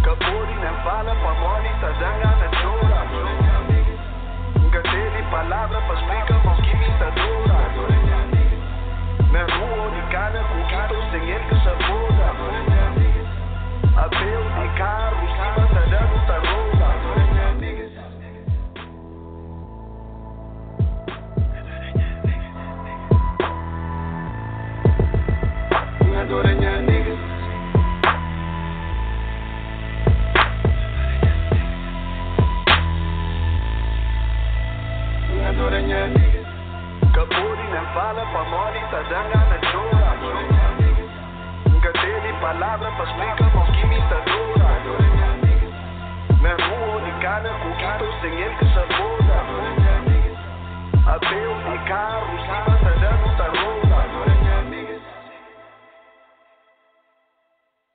Capori nem fala, pra mole tá dando na chora. Nunca tem palavra para explicar mal que me cana, com guito sem ele que se foda. Apelo de carro, cima tá dando tá roda. Adora minha niggas. Adora minha niggas. Capuri nem fala pra mole, tá dando na chora. Nunca teve palavra pra explicar mal que me tá dura. Na rua de cana, com guito sem ele que se foda. Apelo de carro, cima